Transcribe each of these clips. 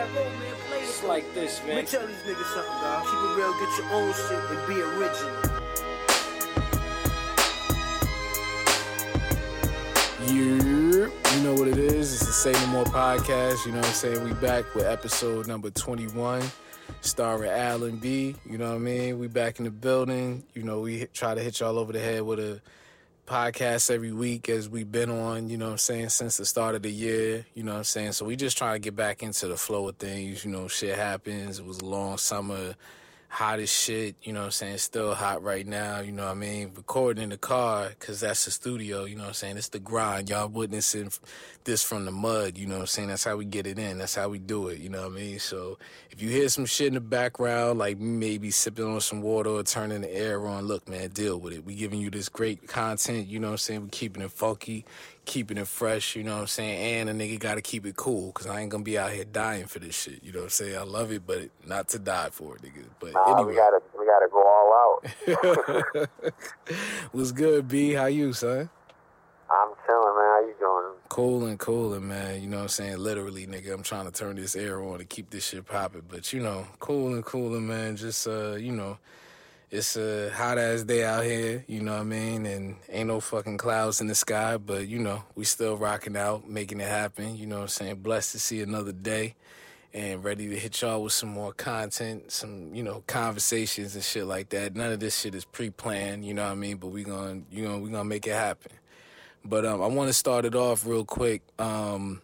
that roll, man. Play it. It's like this, Let man. me tell these niggas something, dog. Keep it real, get your own shit, and be original. You, you know what it is. It's the Say No More podcast. You know what I'm saying? We back with episode number 21, starring Alan B. You know what I mean? We back in the building. You know, we hit, try to hit y'all over the head with a podcast every week as we've been on, you know I'm saying, since the start of the year. You know I'm saying? So we just trying to get back into the flow of things. You know, shit happens. It was a long summer hot as shit, you know what I'm saying? Still hot right now, you know what I mean? Recording in the car, because that's the studio, you know what I'm saying? It's the grind. Y'all witnessing this from the mud, you know what I'm saying? That's how we get it in. That's how we do it, you know what I mean? So if you hear some shit in the background, like maybe sipping on some water or turning the air on, look, man, deal with it. We giving you this great content, you know what I'm saying? We keeping it funky, keeping it fresh, you know what I'm saying? And a nigga gotta keep it cool, because I ain't gonna be out here dying for this shit, you know what I'm saying? I love it, but not to die for it, nigga. But Nah, anyway. we gotta we gotta go all out. What's good, B? How you, son? I'm chilling, man. How you doing? Cooling, cooling, man. You know what I'm saying? Literally, nigga, I'm trying to turn this air on to keep this shit popping. But, you know, cooling, cooling, man. Just, uh, you know, it's a hot ass day out here, you know what I mean? And ain't no fucking clouds in the sky, but, you know, we still rocking out, making it happen. You know what I'm saying? Blessed to see another day and ready to hit y'all with some more content, some, you know, conversations and shit like that. None of this shit is pre-planned, you know what I mean? But we gonna, you know, we gonna make it happen. But um, I want to start it off real quick. Um,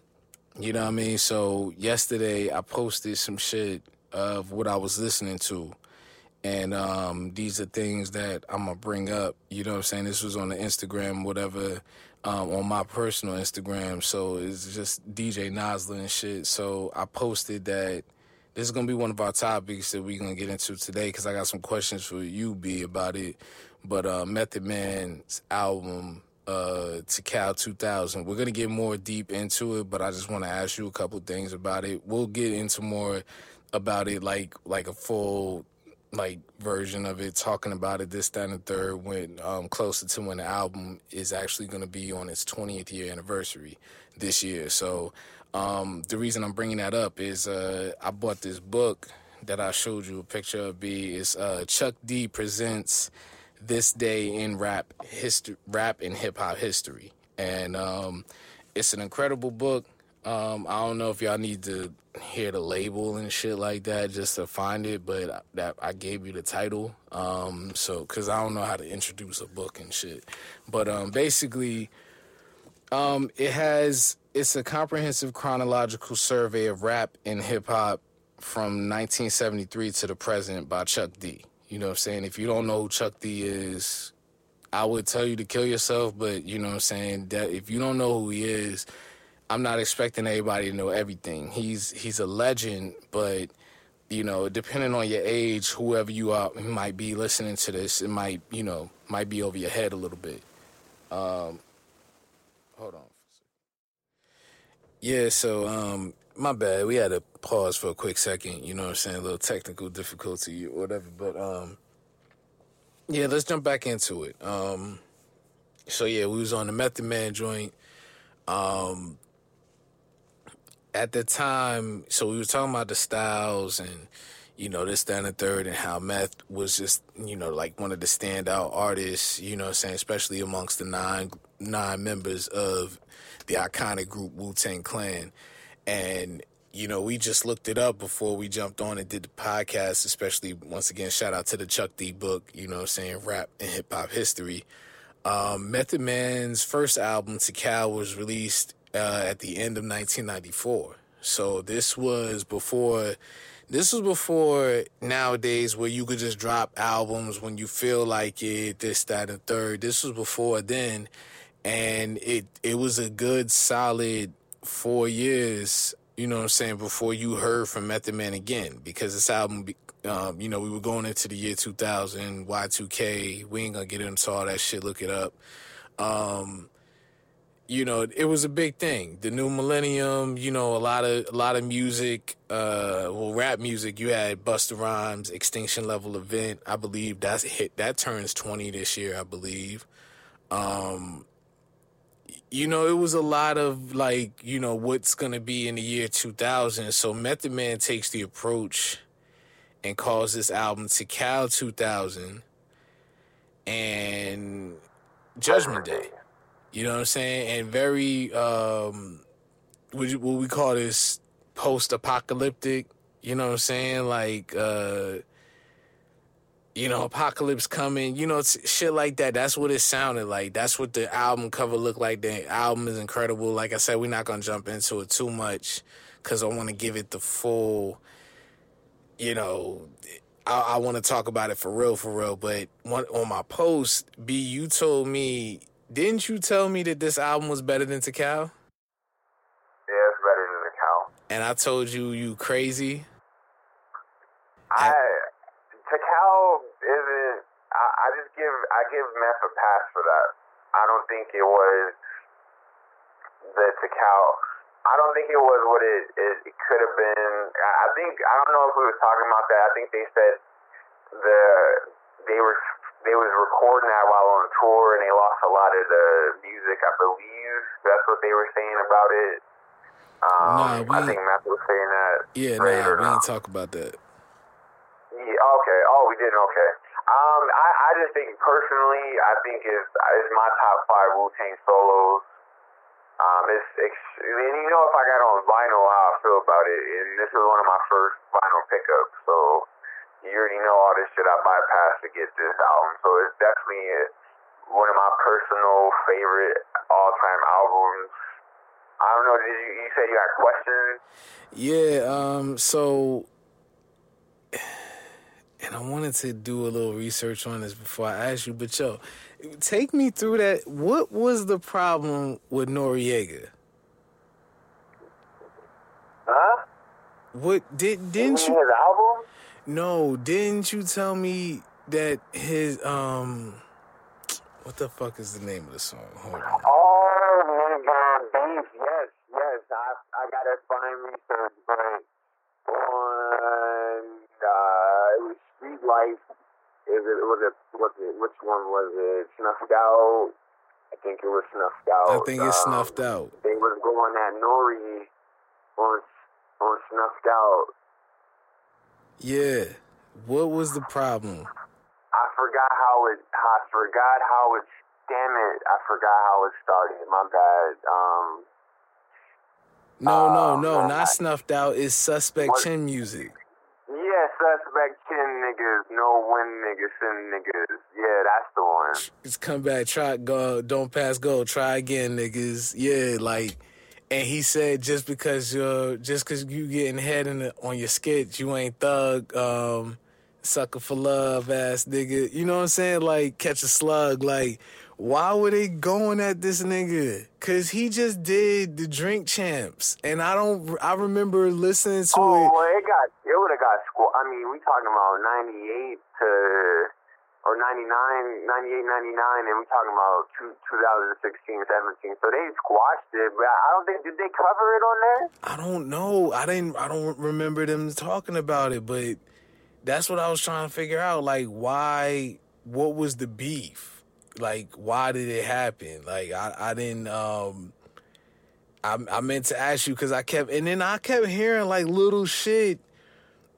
you know what I mean? So yesterday I posted some shit of what I was listening to. And um, these are things that I'm gonna bring up. You know what I'm saying? This was on the Instagram, whatever, um, on my personal Instagram. So it's just DJ Nosler and shit. So I posted that this is gonna be one of our topics that we're gonna get into today because I got some questions for you, B, about it. But uh, Method Man's album, uh, Tical 2000, we're gonna get more deep into it. But I just want to ask you a couple things about it. We'll get into more about it, like like a full like version of it, talking about it this, that, and the third, when um, closer to when the album is actually going to be on its 20th year anniversary this year. So um, the reason I'm bringing that up is uh, I bought this book that I showed you a picture of. B is uh, Chuck D presents this day in rap history, rap and hip hop history, and um, it's an incredible book. Um, I don't know if y'all need to hear the label and shit like that just to find it, but that I gave you the title. Um, so, cause I don't know how to introduce a book and shit, but um, basically, um, it has it's a comprehensive chronological survey of rap and hip hop from 1973 to the present by Chuck D. You know what I'm saying? If you don't know who Chuck D is, I would tell you to kill yourself, but you know what I'm saying? That if you don't know who he is, I'm not expecting everybody to know everything. He's he's a legend, but you know, depending on your age, whoever you are, might be listening to this, it might you know might be over your head a little bit. Um, hold on. Yeah, so um, my bad. We had to pause for a quick second. You know what I'm saying? A little technical difficulty or whatever, but um, yeah, let's jump back into it. Um, so yeah, we was on the Method Man joint. Um, at the time, so we were talking about the styles and you know this, that, and the third, and how Meth was just you know like one of the standout artists. You know, I'm saying especially amongst the nine nine members of the iconic group Wu Tang Clan, and you know we just looked it up before we jumped on and did the podcast. Especially once again, shout out to the Chuck D book. You know, I'm saying rap and hip hop history. Um, Method Man's first album, Tical, was released uh, at the end of 1994. So this was before. This was before nowadays where you could just drop albums when you feel like it, this, that, and third. This was before then, and it it was a good solid four years. You know what I'm saying before you heard from Method Man again because this album, um, you know, we were going into the year 2000, Y2K. We ain't gonna get into all that shit. Look it up. Um, you know, it was a big thing. The new millennium, you know, a lot of a lot of music, uh, well, rap music. You had Busta Rhymes, Extinction Level Event. I believe that's hit. That turns twenty this year, I believe. Um, you know, it was a lot of like, you know, what's gonna be in the year 2000. So Method Man takes the approach and calls this album Tical 2000 and Judgment Day. You know what I'm saying? And very, um, what, what we call this post-apocalyptic. You know what I'm saying? Like, uh, you know, apocalypse coming. You know, shit like that. That's what it sounded like. That's what the album cover looked like. The album is incredible. Like I said, we're not gonna jump into it too much because I want to give it the full. You know, I, I want to talk about it for real, for real. But one, on my post, B, you told me, didn't you tell me that this album was better than Tical? Yeah, it's better than cow. And I told you you crazy. I Tical isn't. I, I just give I give Meth a pass for that. I don't think it was the Tical. I don't think it was what it it, it could have been. I I think I don't know if we was talking about that. I think they said the they were they was recording that while on tour and they lost a lot of the music. I believe that's what they were saying about it. Um, Nah, I we- think Meth was saying that. Yeah, right, nah, we didn't talk about that. Yeah, okay. Oh, we didn't. Okay. Um, I, I just think personally, I think it's it's my top five Wu Tang solos. Um, it's, it's and you know if I got on vinyl how I feel about it, and this was one of my first vinyl pickups, so you already know all this shit I bypassed to get this album. So it's definitely one of my personal favorite all time albums. I don't know. Did you you said you had questions? Yeah, um, so and I wanted to do a little research on this before I ask you, but yo, take me through that. What was the problem with Noreaga? Huh? What did didn't mean you his album? No, didn't you tell me that his um what the fuck is the name of the song? Hold on. Oh my God, Beef! Yes, yes. I I gotta find research, but on uh, Street Life. Is it was it was it which one was it? Snuffed out. I think it was snuffed out. I think it's Um, snuffed out. They was going at Nori on on snuffed out. Yeah. What was the problem? I forgot how it. I forgot how it. Damn it! I forgot how it started. My bad. Um. No, no, Oh, no, not snuffed out. It's suspect What? chin music. Yeah, suspect chin niggas, no win niggas, sin niggas. Yeah, that's the one. Just come back, try go, don't pass go, try again, niggas. Yeah, like, and he said just because you're just because you getting head in the, on your skit, you ain't thug, um, sucker for love, ass nigga. You know what I'm saying? Like catch a slug. Like, why were they going at this nigga? Cause he just did the drink champs, and I don't. I remember listening to Oh, it. well, it got, it would have got squat. I mean, we talking about 98 to, or 99, 98, 99, and we're talking about two, 2016, 17. So they squashed it, but I don't think, did they cover it on there? I don't know. I didn't. I don't remember them talking about it, but that's what I was trying to figure out. Like, why? What was the beef? Like, why did it happen? Like, I, I didn't. Um, I, I meant to ask you because I kept, and then I kept hearing like little shit.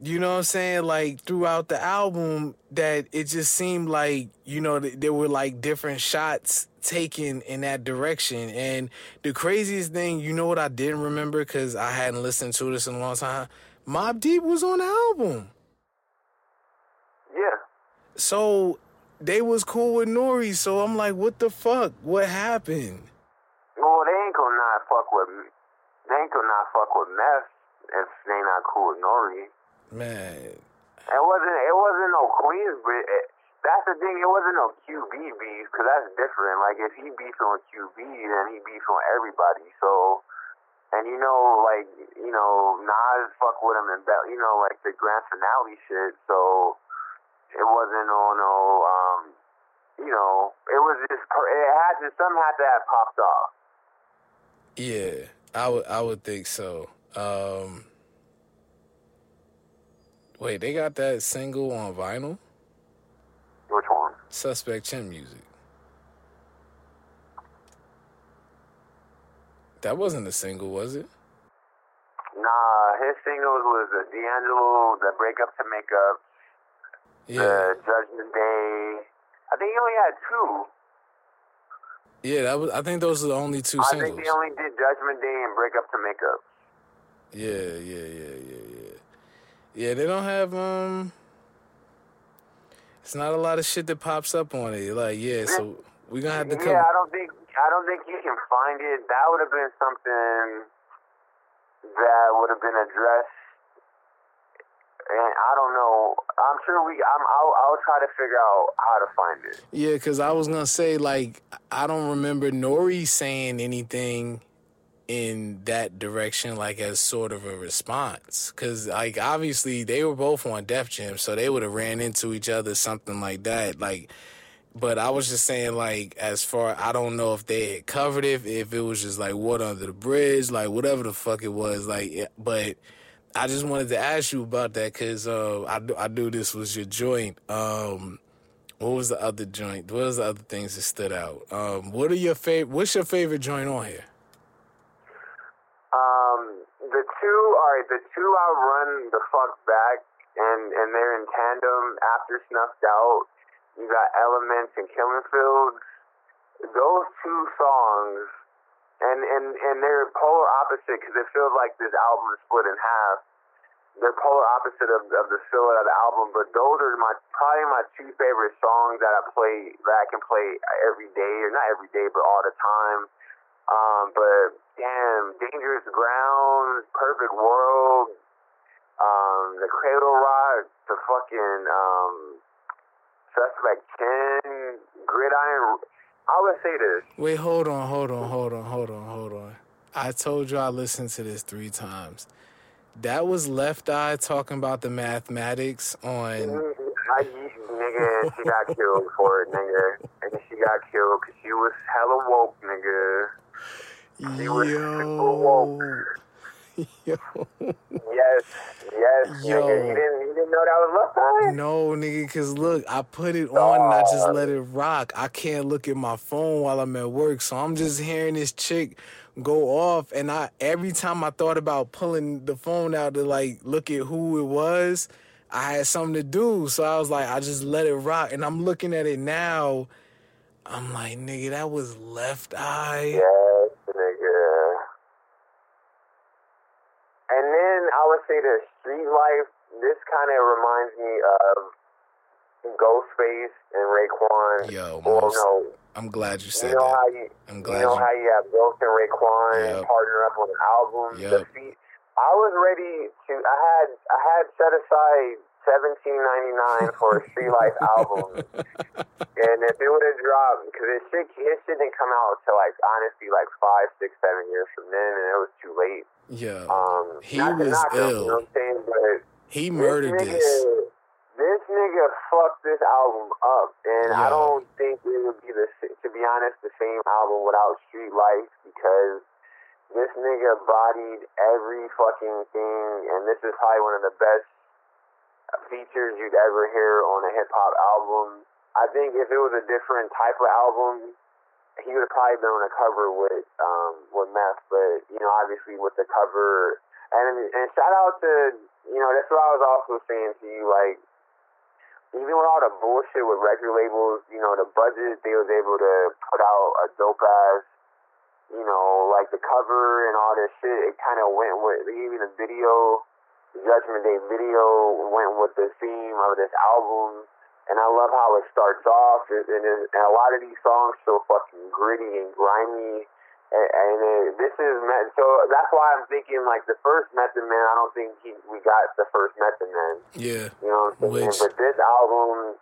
You know what I'm saying? Like throughout the album, that it just seemed like you know th- there were like different shots taken in that direction. And the craziest thing, you know what I didn't remember because I hadn't listened to this in a long time. Mobb Deep was on the album, Yeah. so they was cool with Nori. So I'm like, what the fuck? What happened? Well, they ain't gonna not fuck with, they ain't gonna not fuck with meth if they not cool with Nori. Man, It wasn't. It wasn't no Queens, but it, that's the thing. It wasn't no QB beef because that's different. Like if he beefs on QB, then he beefs on everybody. So, and you know, like you know, Nas fuck with him and Bell. You know, like the grand finale shit. So it wasn't on no. Um, you know, it was just. It had to. Something had to have popped off. yeah, I would I would think so. Um, wait, they got that single on vinyl? Which one? Suspect Chin music. That wasn't a single, was it? Nah, his singles was the D'Angelo, the Breakup to Make Up, Yeah. the Judgment Day. I think he only had two. Yeah, that was. I think those are the only two I singles. think they only did Judgment Day and Breakup to Make Up. Yeah, yeah, yeah, yeah, yeah. They don't have um. It's not a lot of shit that pops up on it. Like, yeah, so we're gonna have to Yeah. I don't think I don't think you can find it. That would have been something that would have been addressed. And I don't know. I'm sure we. I'm. I'll, I'll try to figure out how to find it. Yeah, because I was gonna say like I don't remember Nori saying anything in that direction, like as sort of a response. Because like obviously they were both on Def Jam, so they would have ran into each other, something like that. Like, but I was just saying like as far I don't know if they had covered it, if it was just like what under the bridge, like whatever the fuck it was, like. But I just wanted to ask you about that because uh, I I knew this was your joint. Um, what was the other joint? What was the other things that stood out? Um, what are your favorite? What's your favorite joint on here? Um, the two. All right, the two I run the fuck back, and and they're in tandem. After snuffed out, you got Elements and Killing Fields. Those two songs and and and they're polar opposite because it feels like this album is split in half. They're polar opposite of, of the feel of the album, but those are my probably my two favorite songs that I play that I can play every day or not every day, but all the time. Um, but damn, Dangerous Ground, Perfect World, um, the Cradle Rock, the fucking um, Suspect Chin, Gridiron. I would say this. Wait, hold on, hold on, hold on, hold on, hold on. I told you I listened to this three times. That was Left Eye talking about the mathematics on. I, nigga, she got killed for it, nigga. And she got killed because she was hella woke, nigga. She. Yo, yo, Yes, yes, Yo. nigga. You didn't, you didn't know that was left side? no, nigga, cause look, I put it on and I just let it rock. I can't look at my phone while I'm at work, so I'm just hearing this chick go off, and I every time I thought about pulling the phone out to like look at who it was, I had something to do, so I was like, I just let it rock, and I'm looking at it now. I'm like, nigga, that was Left Eye. Yes, nigga. And then I would say the street life, this kind of reminds me of Ghostface and Raekwon. Yo, no, I'm glad you you said know that. how you, I'm you glad know you. how you have Ghost and Raekwon Yep. partner up on an album. The Yep. feat, I was ready to. I had I had set aside seventeen ninety nine for a Street Life album, and if it would have dropped, because his shit his shit didn't come out until like honestly like five, six, seven years from then, and it was too late. Yeah, Um, He was knock him, ill. You know what I'm saying? But he murdered this. this. Nigga, this nigga fucked this album up, and I don't think it would be the to be honest the same album without Street Life because this nigga bodied every fucking thing, and this is probably one of the best features you'd ever hear on a hip hop album. I think if it was a different type of album, he would have probably been on a cover with um with Meth, but you know obviously with the cover and and shout out to you know that's what I was also saying to you like even with all the bullshit with record labels, you know, the budget they was able to put out a dope ass, you know, like the cover and all this shit. It kind of went with even the video, the Judgment Day video went with the theme of this album. And I love how it starts off, and, and, and a lot of these songs so fucking gritty and grimy. And, and it, this is Met- so that's why I'm thinking like the first Method Man. I don't think he, we got the first Method Man. Yeah, You know what I'm saying? Which- But this album,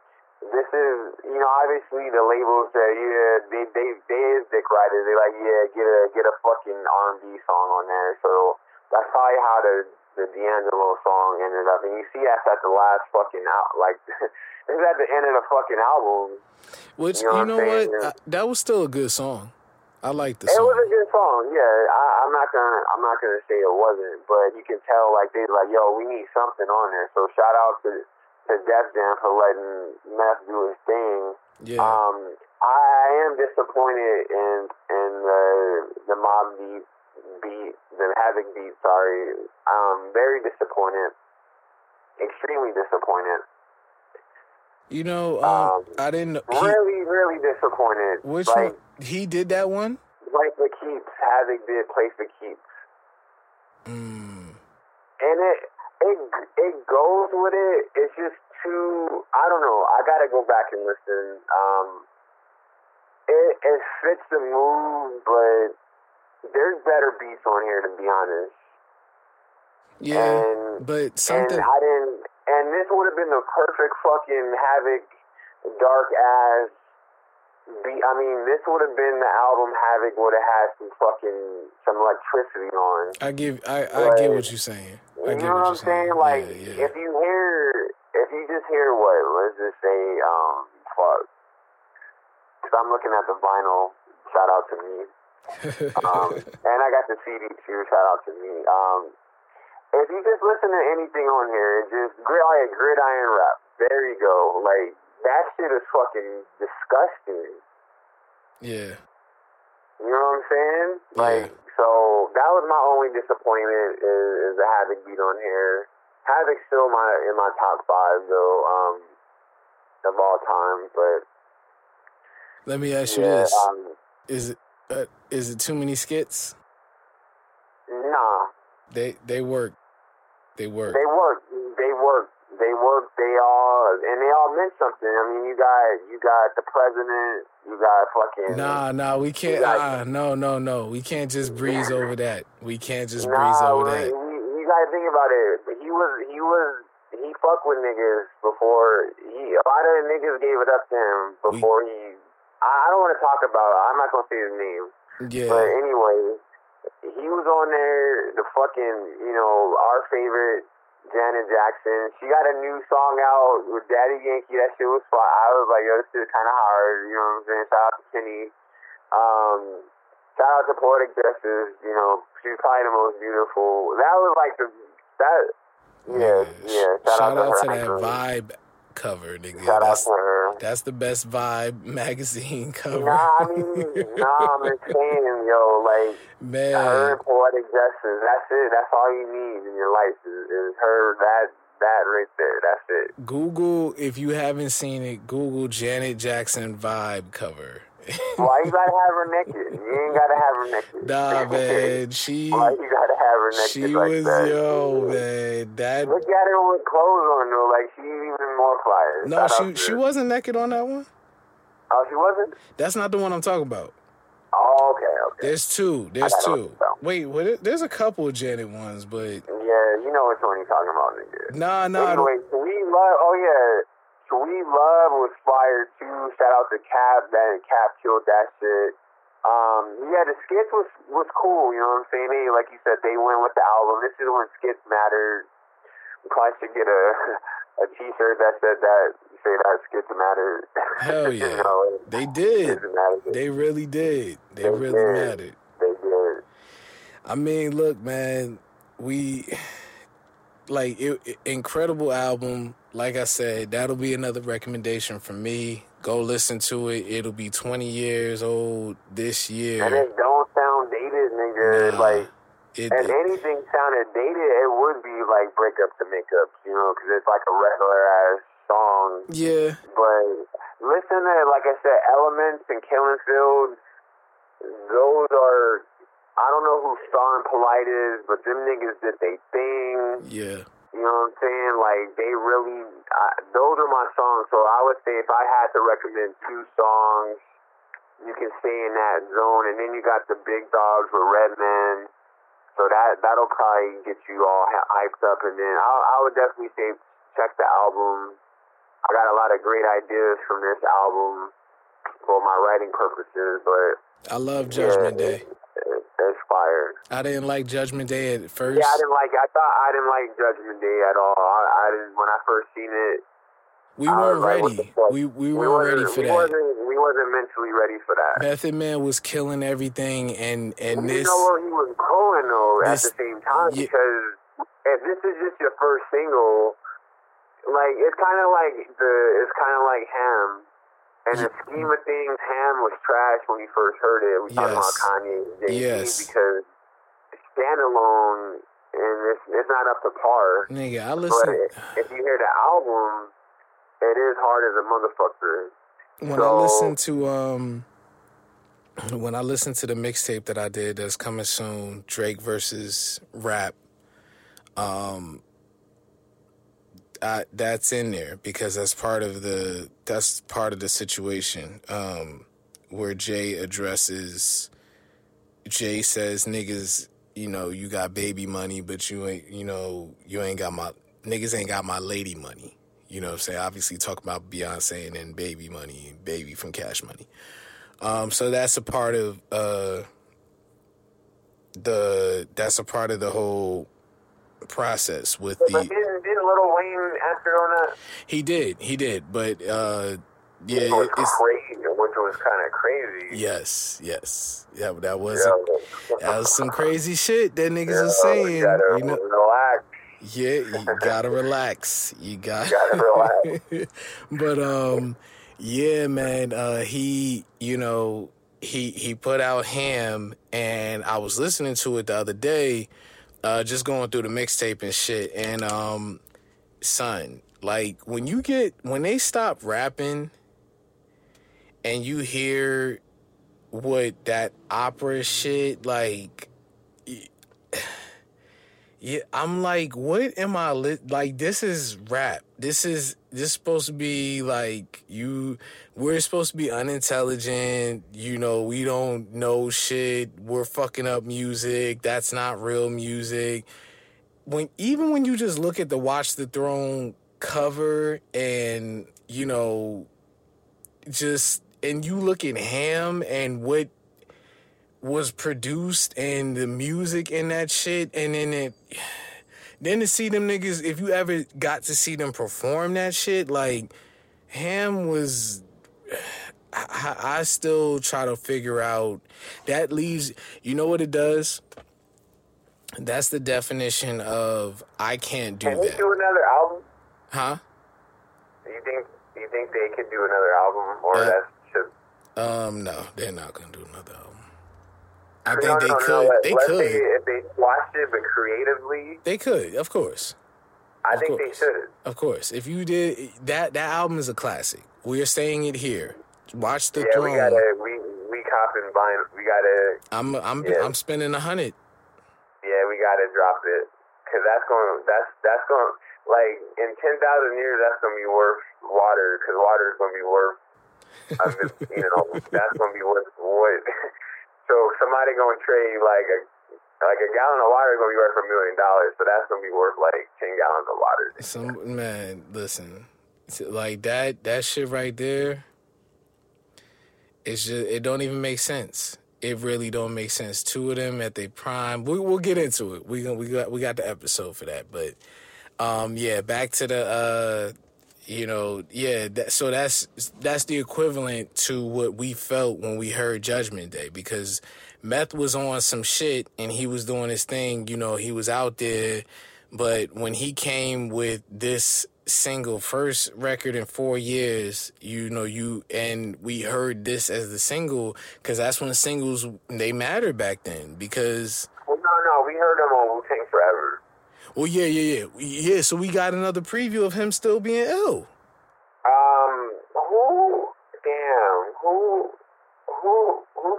this is, you know, obviously the labels say, yeah, they they they is dick riders. They like, yeah, get a get a fucking R&B song on there. So that's probably how the the D'Angelo song ended up. And you see that's at the last fucking out, like it's at the end of the fucking album. which You know you what know what? saying? I, that was still a good song. I like the It song. It was a good song, yeah. I, I'm not gonna I'm not gonna say it wasn't, but you can tell like they like, yo, we need something on there. So shout out to to Def Jam for letting Meth do his thing. Yeah, Um, I am disappointed in in the the Mobb Deep the Havoc beat. Sorry, um, very disappointed. Extremely disappointed. You know, um, Um, I didn't. He, really, really disappointed. which like, one? He did that one. Like the keeps. Havoc did place the keeps. Mm. and it it it goes with it. It's just too. I don't know. I gotta go back and listen. Um, it it fits the mood, but there's better beats on here to be honest. Yeah, and but something. and I didn't. And this would have been the perfect fucking havoc, dark ass. Beat. I mean, this would have been the album Havoc would have had some fucking some electricity on. I give. I I get what you're saying. I You get know what I'm you're saying? Like, yeah, yeah. if you hear, if you just hear what, let's just say, um, fuck. Cause I'm looking at the vinyl. Shout out to me. Um, and I got the CD too. Shout out to me. Um, if you just listen to anything on here, just grid, like gridiron rap. There you go. Like that shit is fucking disgusting. yeah. You know what I'm saying? Yeah. Like, so that was my only disappointment is, is the Havoc beat on here. Havoc's still my in my top five though, um, of all time. But Let me ask you this: um, Is it uh, is it too many skits? nah, They they work. They work. they work, they work, they work. They all and they all meant something. I mean, you got you got the president, you got fucking Nah, nah, we can't. got- Uh, no, no, no. We can't just breeze over that. We can't just breeze over we, that. we, you gotta think about it. He was he was he fucked with niggas before he a lot of niggas gave it up to him before he I, don't wanna talk about I'm not gonna say his name. Yeah. But anyway, he was on there the fucking you know, our favorite Janet Jackson. She got a new song out with Daddy Yankee. That shit was fun. I was like, yo, this shit is kind of hard. You know what I'm saying? Shout out to Kenny. Um, shout out to Poetic Justice. You know, she's probably the most beautiful. That was like the that. Yeah, yeah. Shout, out, her to that vibe cover, nigga. Shout out That's her. that's the best vibe magazine cover. Nah, I mean, nah, I'm saying, yo, like, her Man, and poetic justice. That's it. That's all you need in your life is, is her. That that right there. That's it. Google if you haven't seen it. Google Janet Jackson vibe cover. Why you gotta have her naked? You ain't gotta have her naked. Nah, man, she Why you gotta have her naked she like was that? yo man. That Look at her with clothes on though. Like she's even more flyer. no, she she wasn't naked on that one. Oh, she wasn't. That's not the one I'm talking about. Oh, okay, okay. There's two. There's two. it. Wait, what? There's a couple of Janet ones, but Yeah, you know which one you're talking about, nigga. nah, nah. Anyway, Sweet Love. Oh yeah, Sweet Love was fire too. Shout out to Cap. That Cap killed that shit. Um, yeah, the skits was was cool. You know what I'm saying? They, like you said, they went with the album. This is when skits mattered. We probably should get a a T-shirt that said that. Say that skits matter. Hell you yeah. know, They did. They really did. They They really did. mattered. They did. I mean, look, man, we like it, it- incredible album. Like I said, that'll be another recommendation from me. Go listen to it. It'll be 20 years old this year. And it don't sound dated, nigga. Nah, Like. It, If it- anything sounded dated, it would be like breakups and makeups, you know, because it's like a regular ass song. yeah, But listen to, like I said, Elements and Killing Field. Those are, I don't know who Star and Polite is, but them niggas did they thing. yeah. You know what I'm saying? Like they really, I, those are my songs. So I would say if I had to recommend two songs, you can stay in that zone. And then you got the big dogs with Redman. So that that'll probably get you all hyped up. And then I, I would definitely say check the album. I got a lot of great ideas from this album for my writing purposes, but I love yeah, Judgment Day. Fire. I didn't like Judgment Day at first. Yeah, I didn't like. I thought I didn't like Judgment Day at all. I, I didn't when I first seen it. we weren't like, ready. We we we weren't ready for we that. Wasn't, we wasn't mentally ready for that. Method Man was killing everything, and and you this know where he was going though at the same time yeah. because if this is just your first single, like it's kind of like the it's kind of like Ham. And the scheme of things, Ham was trash when we first heard it. We talking about Yes. Kanye and Jay Z Yes. because standalone, and it's it's not up to par. Nigga, I But listen if you hear the album, it is hard as a motherfucker. when I listen to um when I listen to the mixtape that I did that's coming soon, Drake versus Rap, um I, that's in there because that's part of the that's part of the situation um where Jay addresses Jay says niggas you know you got baby money but you ain't you know you ain't got my niggas ain't got my lady money. You know what I'm saying? Obviously talk about Beyonce and then baby money baby from Cash Money. Um so that's a part of uh the that's a part of the whole process with the Little Wayne answer on that? he did he did but uh yeah Which was it's crazy, which was kind of crazy. yes yes yeah that was Yeah. that was some crazy shit that niggas Yeah, are saying You know relax. Yeah, you gotta relax. You got Gotta relax. but um, yeah, man. Uh, he, you know, he he put out him, and I was listening to it the other day, uh, just going through the mixtape and shit. And um, son, like when you get when they stop rapping, and you hear what that opera shit like. Yeah, I'm like, what am I li- like? This is rap. This is this is supposed to be like you. We're supposed to be unintelligent. You know, we don't know shit. We're fucking up music. That's not real music. When even when you just look at the Watch the Throne cover and you know, just and you look at Ham and what was produced and the music and that shit and then it then to see them niggas if you ever got to see them perform that shit like ham was I, I still try to figure out that leaves you know what it does that's the definition of i can't do Can we that do another album? huh Do you think? Do you think they could do another album, or Uh, that's just? um no they're not gonna do another album i No, think they no, could no, they could say if they watched it, but creatively, they could of course I Of think they should. Of course, if you did that, that album is a classic. We are saying it here. Watch the Yeah, throne. we gotta we we copping buying. We gotta I'm I'm Yeah. I'm spending a hundred. Gotta drop it because that's going that's that's going like in ten thousand years that's gonna be worth water because water is gonna be worth. I mean, you know that's gonna be worth what. so somebody gonna trade like a like a gallon of water is gonna be worth a million dollars. So that's gonna be worth like ten gallons of water. Some man, listen, like that that shit right there. It's just it don't even make sense. It really don't make sense. Two of them at their prime. We, we'll get into it. We we got we got the episode for that. But um, yeah, back to the uh, you know, yeah. That, so that's that's the equivalent to what we felt when we heard Judgment Day because Meth was on some shit and he was doing his thing. You know, he was out there, but when he came with this single first record in four years you know you and we heard this as the single because that's when singles they mattered back then because Well, no, no, we heard them on Wu Tang Forever. well yeah yeah yeah yeah so we got another preview of him still being ill Um, who? Damn, who? Who? Who?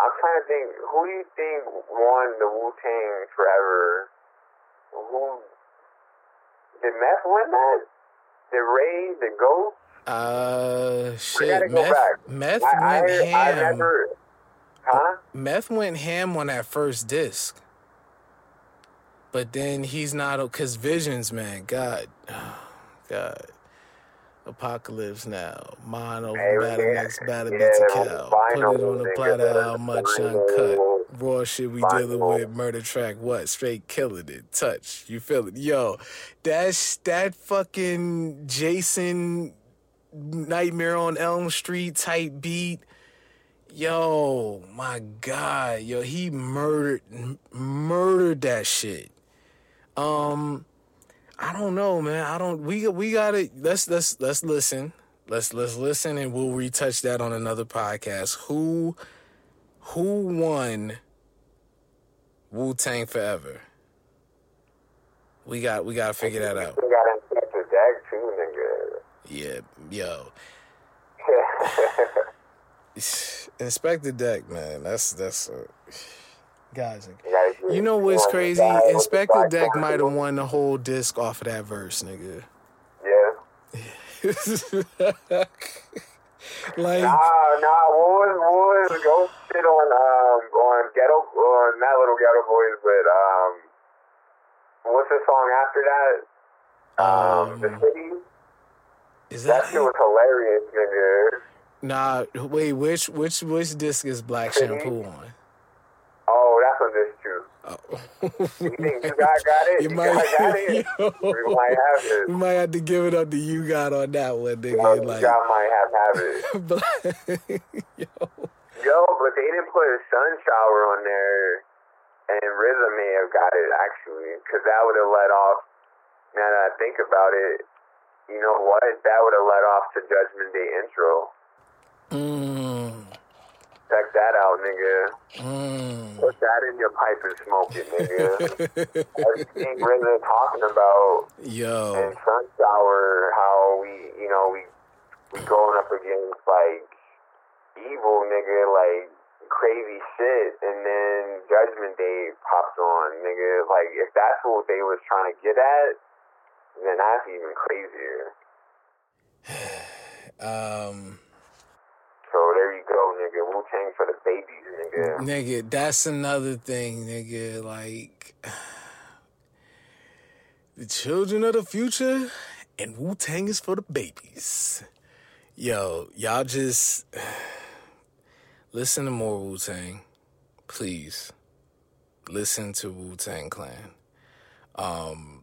I'm trying to think. Who do you think won the Wu Tang Forever? Did Meth win that? Did Ray? Did Ghost? uh shit meth, meth I, I, went I ham never. Huh? meth went ham on that first disc but then he's not because visions man god god Apocalypse now. Mine over Hey, battle yeah, next battle yeah, beats a cow. Put it on the platter, how much uncut. Raw shit we dealing with. Murder track, what? Straight killing it. Touch. You feel it. Yo, that's that fucking Jason Nightmare on Elm Street type beat. Yo, my God. Yo, he murdered murdered that shit. Um I don't know, man. I don't. We we gotta let's let's let's listen. Let's let's listen, and we'll retouch that on another podcast. Who who won Wu Tang Forever. We got we gotta figure that out. We got Inspectah Deck. Yeah, yo. Inspectah Deck, man. That's that's uh, guys. You know what's crazy? the guy with the Inspectah Deck might have won the whole disc off of that verse, nigga. Yeah. like, Nah, nah. What was what was go shit on um on ghetto on not little ghetto boys, but um, what's the song after that? Um, the Um, city. is That that shit was hilarious, nigga. nah? Wait, which which which disc is Black Shampoo on? Oh, that's on this You think you got got it? You You, might- got, got it? Yo. We might have it. we might have to give it up to you got on that one, nigga. you Like, got might have have it. yo. Yo, but they didn't put a sun shower on there, and RZA may have got it actually, because that would have let off. Now that I think about it, you know what? That would have let off to Judgment Day intro. Mm, Check that out, nigga. mm. Put that in your pipe and smoke it, nigga. Everything RZA talking about in Yo, Sun Shower, how we, you know, we we going up against like evil nigga, like crazy shit, and then Judgment Day pops on, nigga. Like if that's what they was trying to get at, then that's even crazier. um, So there you go, nigga. Wu Tang for the babies, nigga. that's another thing, nigga. Like, the children of the future, and Wu Tang is for the babies. Yo, y'all just listen to more Wu Tang, please. Listen to Wu Tang Clan. Um,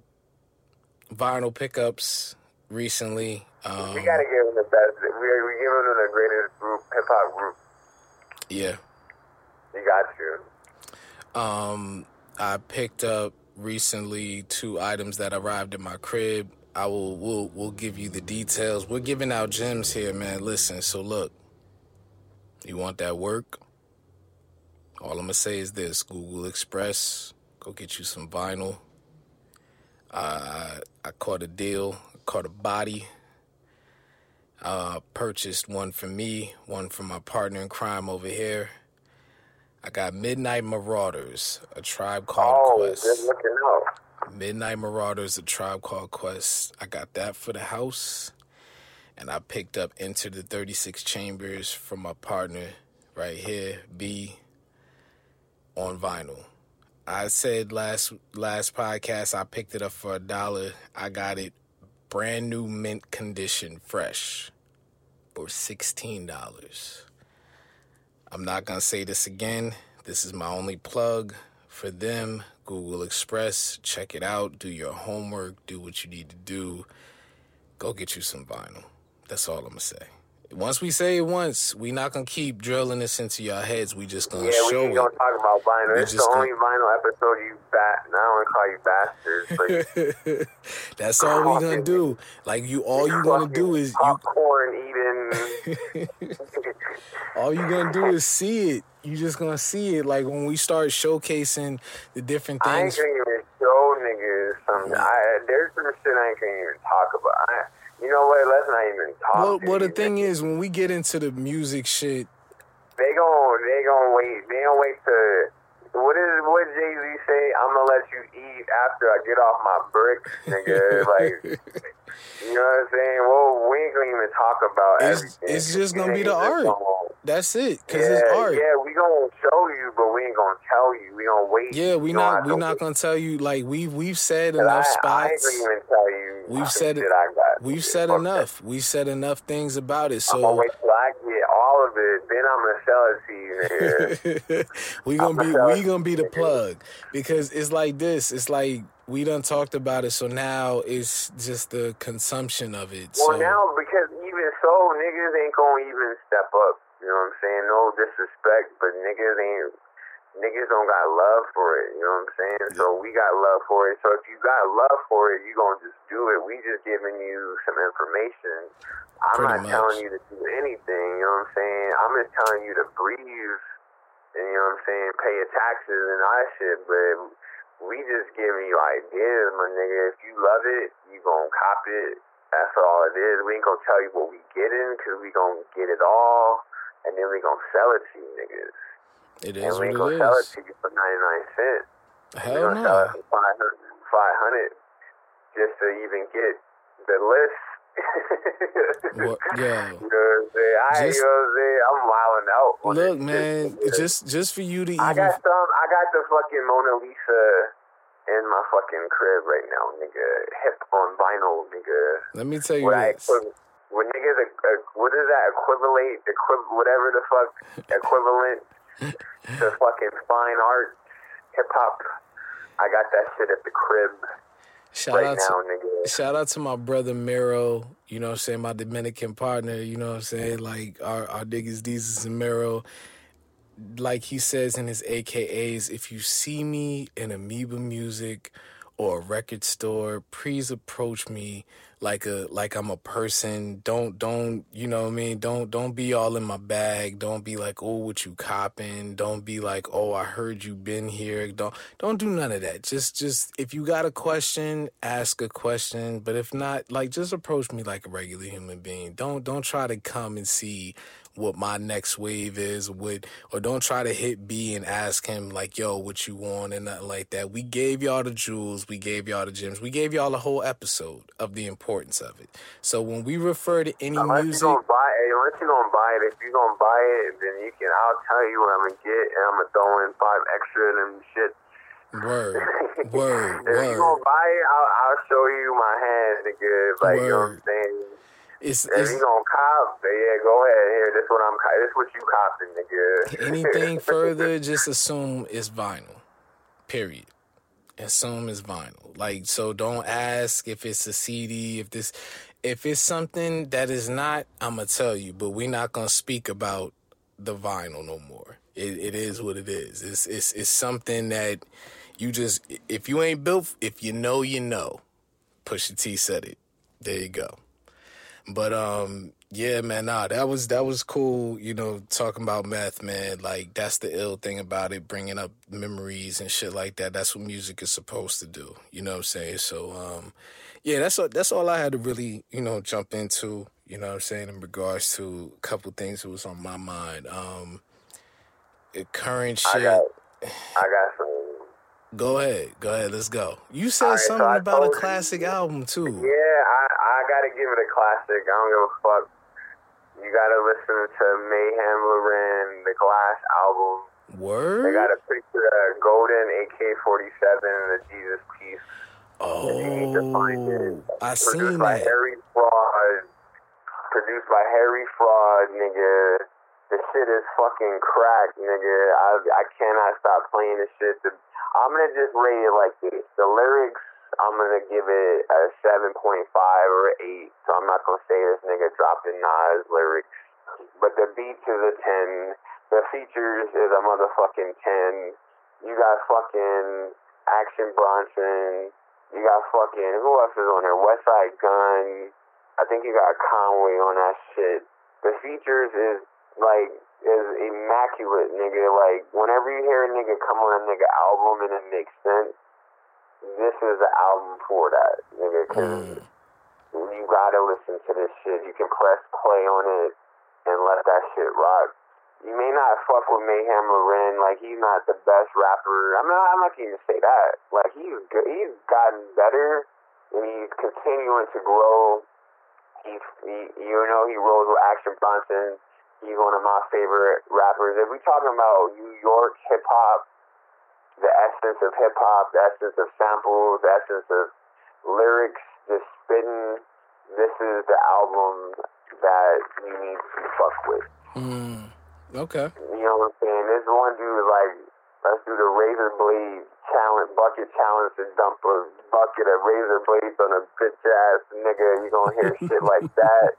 vinyl pickups recently. Um, we gotta give them the best. We we giving them the greatest group, hip hop group. yeah. You got to. Um, I picked up recently two items that arrived at my crib. I will we'll we'll give you the details. We're giving out gems here, man. Listen, so look. You want that work? All I'm gonna say is this: Google Express. Go get you some vinyl. Uh, I caught a deal. Caught a body. Uh, purchased one for me, one for my partner in crime over here. I got Midnight Marauders, a tribe called Oh, Quest. good looking out. Midnight Marauders, a tribe called Quest. I got that for the house. And I picked up Enter the 36 Chambers from my partner right here, B, on vinyl. I said last last podcast I picked it up for a dollar. I got it brand new mint condition, fresh, for sixteen dollars. I'm not gonna say this again. This is my only plug for them. Google Express, check it out. Do your homework. Do what you need to do. Go get you some vinyl. That's all I'm gonna say. Once we say it once, we not gonna keep drilling this into your heads. We just gonna Yeah, we show gonna it. talk about vinyl. We It's the only vinyl episode you bat. I don't want to call you bastards, but That's all we gonna do. Like you, all you gonna do is you. popcorn eating. All you gonna do is see it. You just gonna see it. Like when we start showcasing the different things. I ain't gonna even show niggas some. I, there's some shit I ain't gonna even talk about. I, you know what? Let's not even talk. Well, well, the thing is, when we get into the music shit, they gon' they gon' wait. They gon' wait to. What is what Jay Z say? I'm gonna let you eat after I get off my bricks, nigga. like, you know what I'm saying? Well, we ain't gonna even talk about It's- everything. it's just gonna be the art. gonna- that's it. Cause yeah, it's art. yeah, we gonna show you, but we ain't gonna tell you. We gonna wait. Yeah, we You not we not wait. gonna tell you like we we've said enough I, I ain't spots. gonna even tell you. We've said it- shit I got. We've said enough. We've said enough things about it. that. So wait till I get all of it, then I'm gonna sell it to you, we gonna be I'ma we gonna be the plug because it's like this. It's like we done talked about it. So now it's just the consumption of it. well, so now because even so, niggas ain't gonna even step up. You know what I'm saying? No disrespect, but niggas ain't. Niggas don't got love for it, you know what I'm saying? So we got love for it. So if you got love for it, you gonna just do it. We just giving you some information. I'm Pretty not much. telling you to do anything, you know what I'm saying? I'm just telling you to breathe and you know what I'm saying, pay your taxes and all that shit, but we just giving you ideas, my nigga. If you love it, you gonna cop it. That's all it is. We ain't gonna tell you what we getting, cause we gonna get it all, and then we gonna sell it to you niggas. It and we what it sell it is. to you for 99 cents. Hell it no. for 500, 500 just to even get the list. What, yo, You know what I'm saying? I, Just- you know what I'm saying? I'm wilding out. look, man, just just for you to I even got some. I got the fucking Mona Lisa in my fucking crib right now, nigga. Hip on vinyl, nigga. let me tell you What this. equiv- when niggas, what is that? Equivalent, equiv- whatever the fuck, equivalent to fucking fine art, hip hop. I got that shit at the crib Shout right out now, to nigga. shout out to my brother Mero, you know what I'm saying, my Dominican partner, you know what I'm saying, like our, our niggas Jesus and Miro. Like he says in his AKAs, if you see me in Amoeba Music or a record store, please approach me like a like I'm a person. Don't don't you know what I mean? Don't don't be all in my bag. Don't be like, oh, what you copping? Don't be like, oh, I heard you been here. Don't don't do none of that. Just just if you got a question, ask a question. But if not, like just approach me like a regular human being. Don't don't try to come and see what my next wave is, what or don't try to hit B and ask him like, yo, what you want and nothing like that. We gave y'all the jewels, we gave y'all the gems, we gave y'all a whole episode of the importance of it. So when we refer to any Unless music, you gonna buy it, unless you gonna buy it, if you gonna buy it, then you can. I'll tell you what I'm gonna get, and I'm gonna throw in five extra of them shit. word, word, if you gonna buy it, I'll, I'll show you my hand, nigga. Like you know what I'm saying. It's, If it's you gonna cop, yeah, go ahead. Here, this what I'm. This what you copping, nigga. anything further, just assume it's vinyl. Period. Assume it's vinyl. Like so don't ask if it's a CD, if this if it's something that is not, I'ma tell you, but we're not gonna speak about the vinyl no more. It it is what it is. It's it's it's something that you just if you ain't built if you know you know. Pusha T said it. There you go. But um, yeah, man, nah, that was that was cool. You know, talking about meth, man. Like that's the ill thing about it, bringing up memories and shit like that. That's what music is supposed to do. You know what I'm saying? So um, yeah, that's all, that's all I had to really you know jump into. You know what I'm saying in regards to a couple things that was on my mind. Um, current I shit. got, I got some. Go ahead, go ahead. Let's go. You said Alright, so something I about a told you- classic album too. Yeah, I I gotta give it a classic. I don't give a fuck. You gotta listen to Mayhem Lauren, the Glass album. Word. They got a picture of uh, golden AK-47 and the Jesus piece. You need to find it. Oh, I Produced seen by that. Harry Fraud. Produced by Harry Fraud, nigga. The shit is fucking crack, nigga. I I cannot stop playing this shit. The, I'm gonna just rate it like this. The lyrics, I'm gonna give it a 7.5 or 8. So I'm not gonna say this nigga dropped in Nas lyrics. But the beats is a 10. The features is a motherfucking 10. You got fucking Action Bronson. You got fucking who else is on there? Westside Gun. I think you got Conway on that shit. The features is like is immaculate, nigga. Like whenever you hear a nigga come on a nigga album and it makes sense, this is the album for that, nigga. Cause Mm. you gotta listen to this shit. You can press play on it and let that shit rock. You may not fuck with Mayhem Lauren, like he's not the best rapper. I'm not. I'm not gonna even say that. Like he's good. He's gotten better, and he's continuing to grow. He's, he, you know, he rolls with Action Bronson. He's one of my favorite rappers. If we talking about New York hip hop, the essence of hip hop, the essence of samples, the essence of lyrics, just spitting. This is the album that you need to fuck with. Mm. Okay. You know what I'm saying? This one dude like, let's do the razor blade challenge, bucket challenge to dump a bucket of razor blades on a bitch ass nigga. You gonna hear shit like that.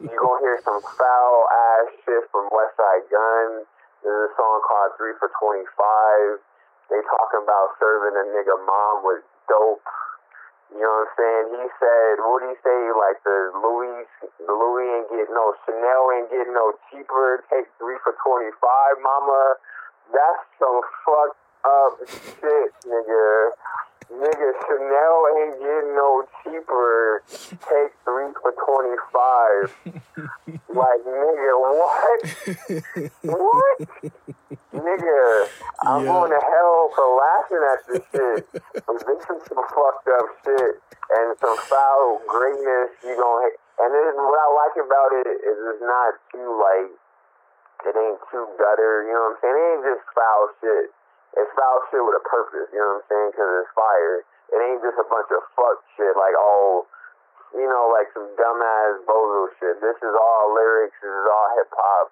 You gonna hear some foul ass shit from Westside Gun. There's a song called Three for Twenty Five. They talking about serving a nigga mom with dope. You know what I'm saying? He said, what do you say? Like the Louis, the Louis ain't getting no Chanel ain't getting no cheaper. Take three for twenty five, mama. That's some fucked up shit, nigga. Nigga, Chanel ain't getting no cheaper. Take three for 25. like, nigga, what? what? nigga, I'm Yeah. going to hell for laughing at this shit. this is some fucked up shit and some foul greatness you gonna. And then what I like about it is it's not too, like, it ain't too gutter, you know what I'm saying? It ain't just foul shit. It's foul shit with a purpose, you know what I'm saying? Because it's fire. It ain't just a bunch of fuck shit like, oh, you know, like some dumbass bozo shit. This is all lyrics. This is all hip hop.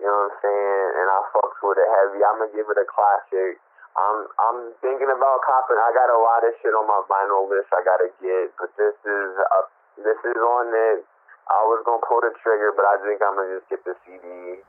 You know what I'm saying? And I fucks with it heavy. I'm gonna give it a classic. I'm I'm thinking about copping. I got a lot of shit on my vinyl list I gotta get, but this is up. This is on it. I was gonna pull the trigger, but I think I'm gonna just get the CD.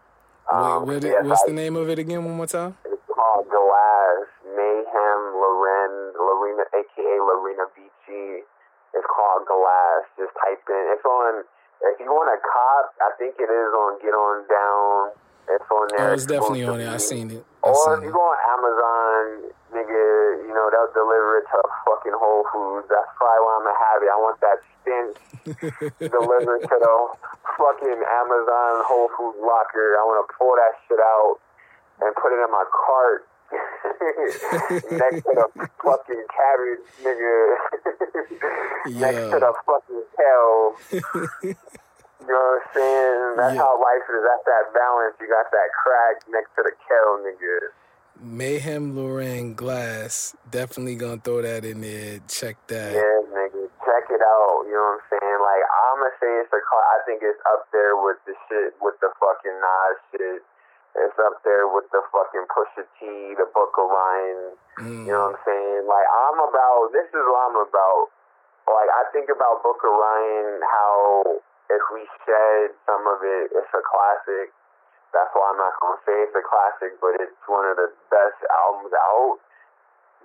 Um, Wait, what what's I- the name of it again? One more time. It's called Glass Mayhem Lauren Lorena, aka Lorena Vici. It's called Glass. Just type in. It's on. If you want a cop, I think it is on Get On Down. It's on oh, there. Oh, it's definitely on there. I seen it. I Or if you go on Amazon, nigga, you know they'll deliver it to fucking Whole Foods. That's probably why I'm have it. I want that stench delivered to the fucking Amazon Whole Foods locker. I want to pull that shit out and put it in my cart next to the fucking cabbage, nigga. next to the fucking kale. You know what I'm saying? That's Yeah. how life is. That's that balance. You got that crack next to the kale, nigga. Mayhem Lauren Glass. Definitely gonna throw that in there. Check that. Yeah, nigga, check it out. You know what I'm saying? Like, I'm gonna say it's a car. I think it's up there with the shit, with the fucking Nas shit. It's up there with the fucking Pusha T, the Book of Ryan. Mm. You know what I'm saying? Like, I'm about, this is what I'm about. Like, I think about Book of Ryan, how if we shed some of it, it's a classic. That's why I'm not gonna say it's a classic, but it's one of the best albums out.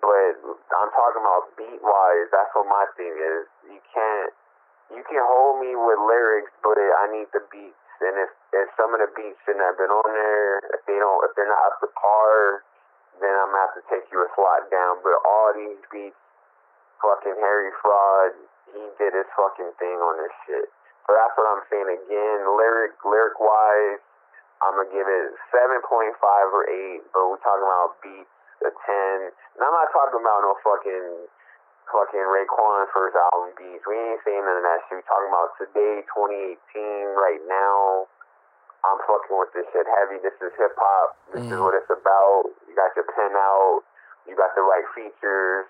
But I'm talking about beat wise. That's what my thing is. You can't. You can hold me with lyrics, but it, I need the beats. And if if some of the beats shouldn't have been on there, if they don't, if they're not up to par, then I'm gonna have to take you a slot down. But all these beats, fucking Harry Fraud, he did his fucking thing on this shit. So that's what I'm saying again. Lyric, lyric wise, I'm gonna give it seven point five or eight. But we're talking about beats, a ten. And I'm not talking about no fucking fucking Raekwon first album beats. We ain't saying none of that shit. We talking about today, 2018, right now. I'm fucking with this shit heavy. This is hip hop. This is Mm. what it's about. You got your pen out. You got the right features.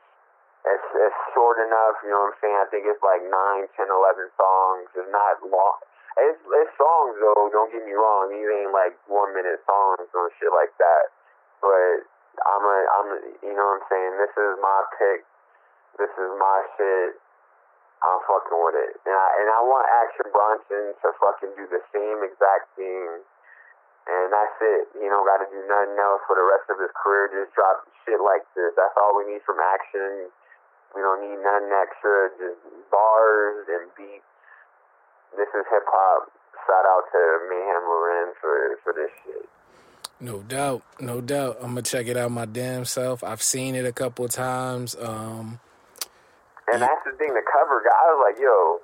It's it's short enough. You know what I'm saying? I think it's like 9, 10, 11 songs. It's not long. It's it's songs though. Don't get me wrong. These ain't like one minute songs or shit like that. But I'm a I'm a, you know what I'm saying. This is my pick. This is my shit. I'm fucking with it, and I and I want Action Bronson to fucking do the same exact thing, and that's it. You know, got to do nothing else for the rest of his career. Just drop shit like this. That's all we need from Action. We don't need nothing extra. Just bars and beats. This is hip hop. Shout out to Mayhem Lauren for for this shit. No doubt, no doubt. I'm gonna check it out my damn self. I've seen it a couple times. Um, And that's the thing, the cover guy, I was like, yo,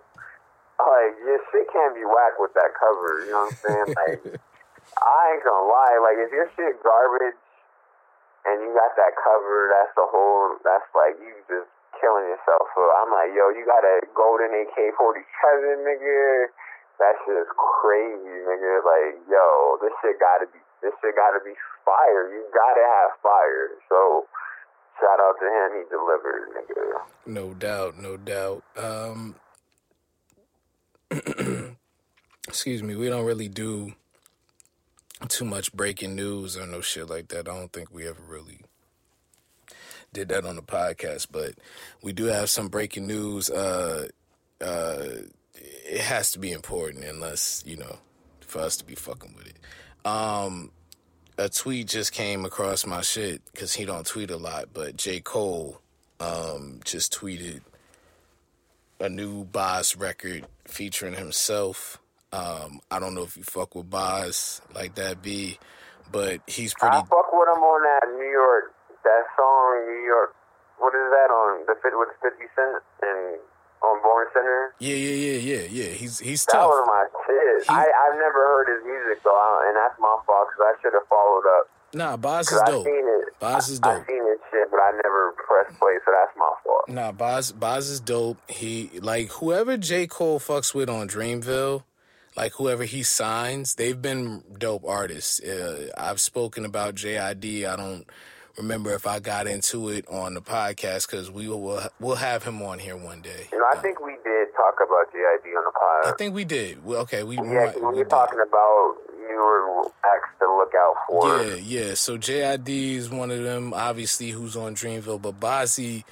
like, your shit can't be whack with that cover, you know what I'm saying? Like, I ain't gonna lie, like, if your shit garbage and you got that cover, that's the whole, that's like, you just killing yourself. So I'm like, yo, you got a golden AK 47, nigga. That shit is crazy, nigga. Like, yo, this shit gotta be, this shit gotta be fire. You gotta have fire. So, shout out to him, he delivered, nigga. no doubt, no doubt. Um, excuse me. We don't really do too much breaking news or no shit like that. I don't think we ever really did that on the podcast, but we do have some breaking news. Uh, uh, it has to be important unless you know for us to be fucking with it. Um, a tweet just came across my shit because he don't tweet a lot, but J Cole um, just tweeted a new Bas record featuring himself. Um, I don't know if you fuck with Bas like that, B, but he's pretty. I fuck with him on that New York, that song New York. What is that on the fit with Fifty Cent and on Born Center? Yeah, yeah, yeah, yeah, yeah. He's he's That tough. was my shit. He- I I've never heard his music though, I- and that's my fault because I should have followed up. Nah, Bas is I dope. seen it. Bas is dope. I dope. seen his shit, but I never pressed play, so that's my fault. Nah, Bas Bas is dope. He like whoever J. Cole fucks with on Dreamville, like whoever he signs, they've been dope artists. Uh, I've spoken about JID. I don't remember if I got into it on the podcast because we will we'll have him on here one day. You know, I think we did talk about JID on the podcast. I think we did. Well, okay, we, yeah, might- we you're did. talking about you were asked to look out for. Yeah, yeah. So JID is one of them, obviously, who's on Dreamville, but Bozzy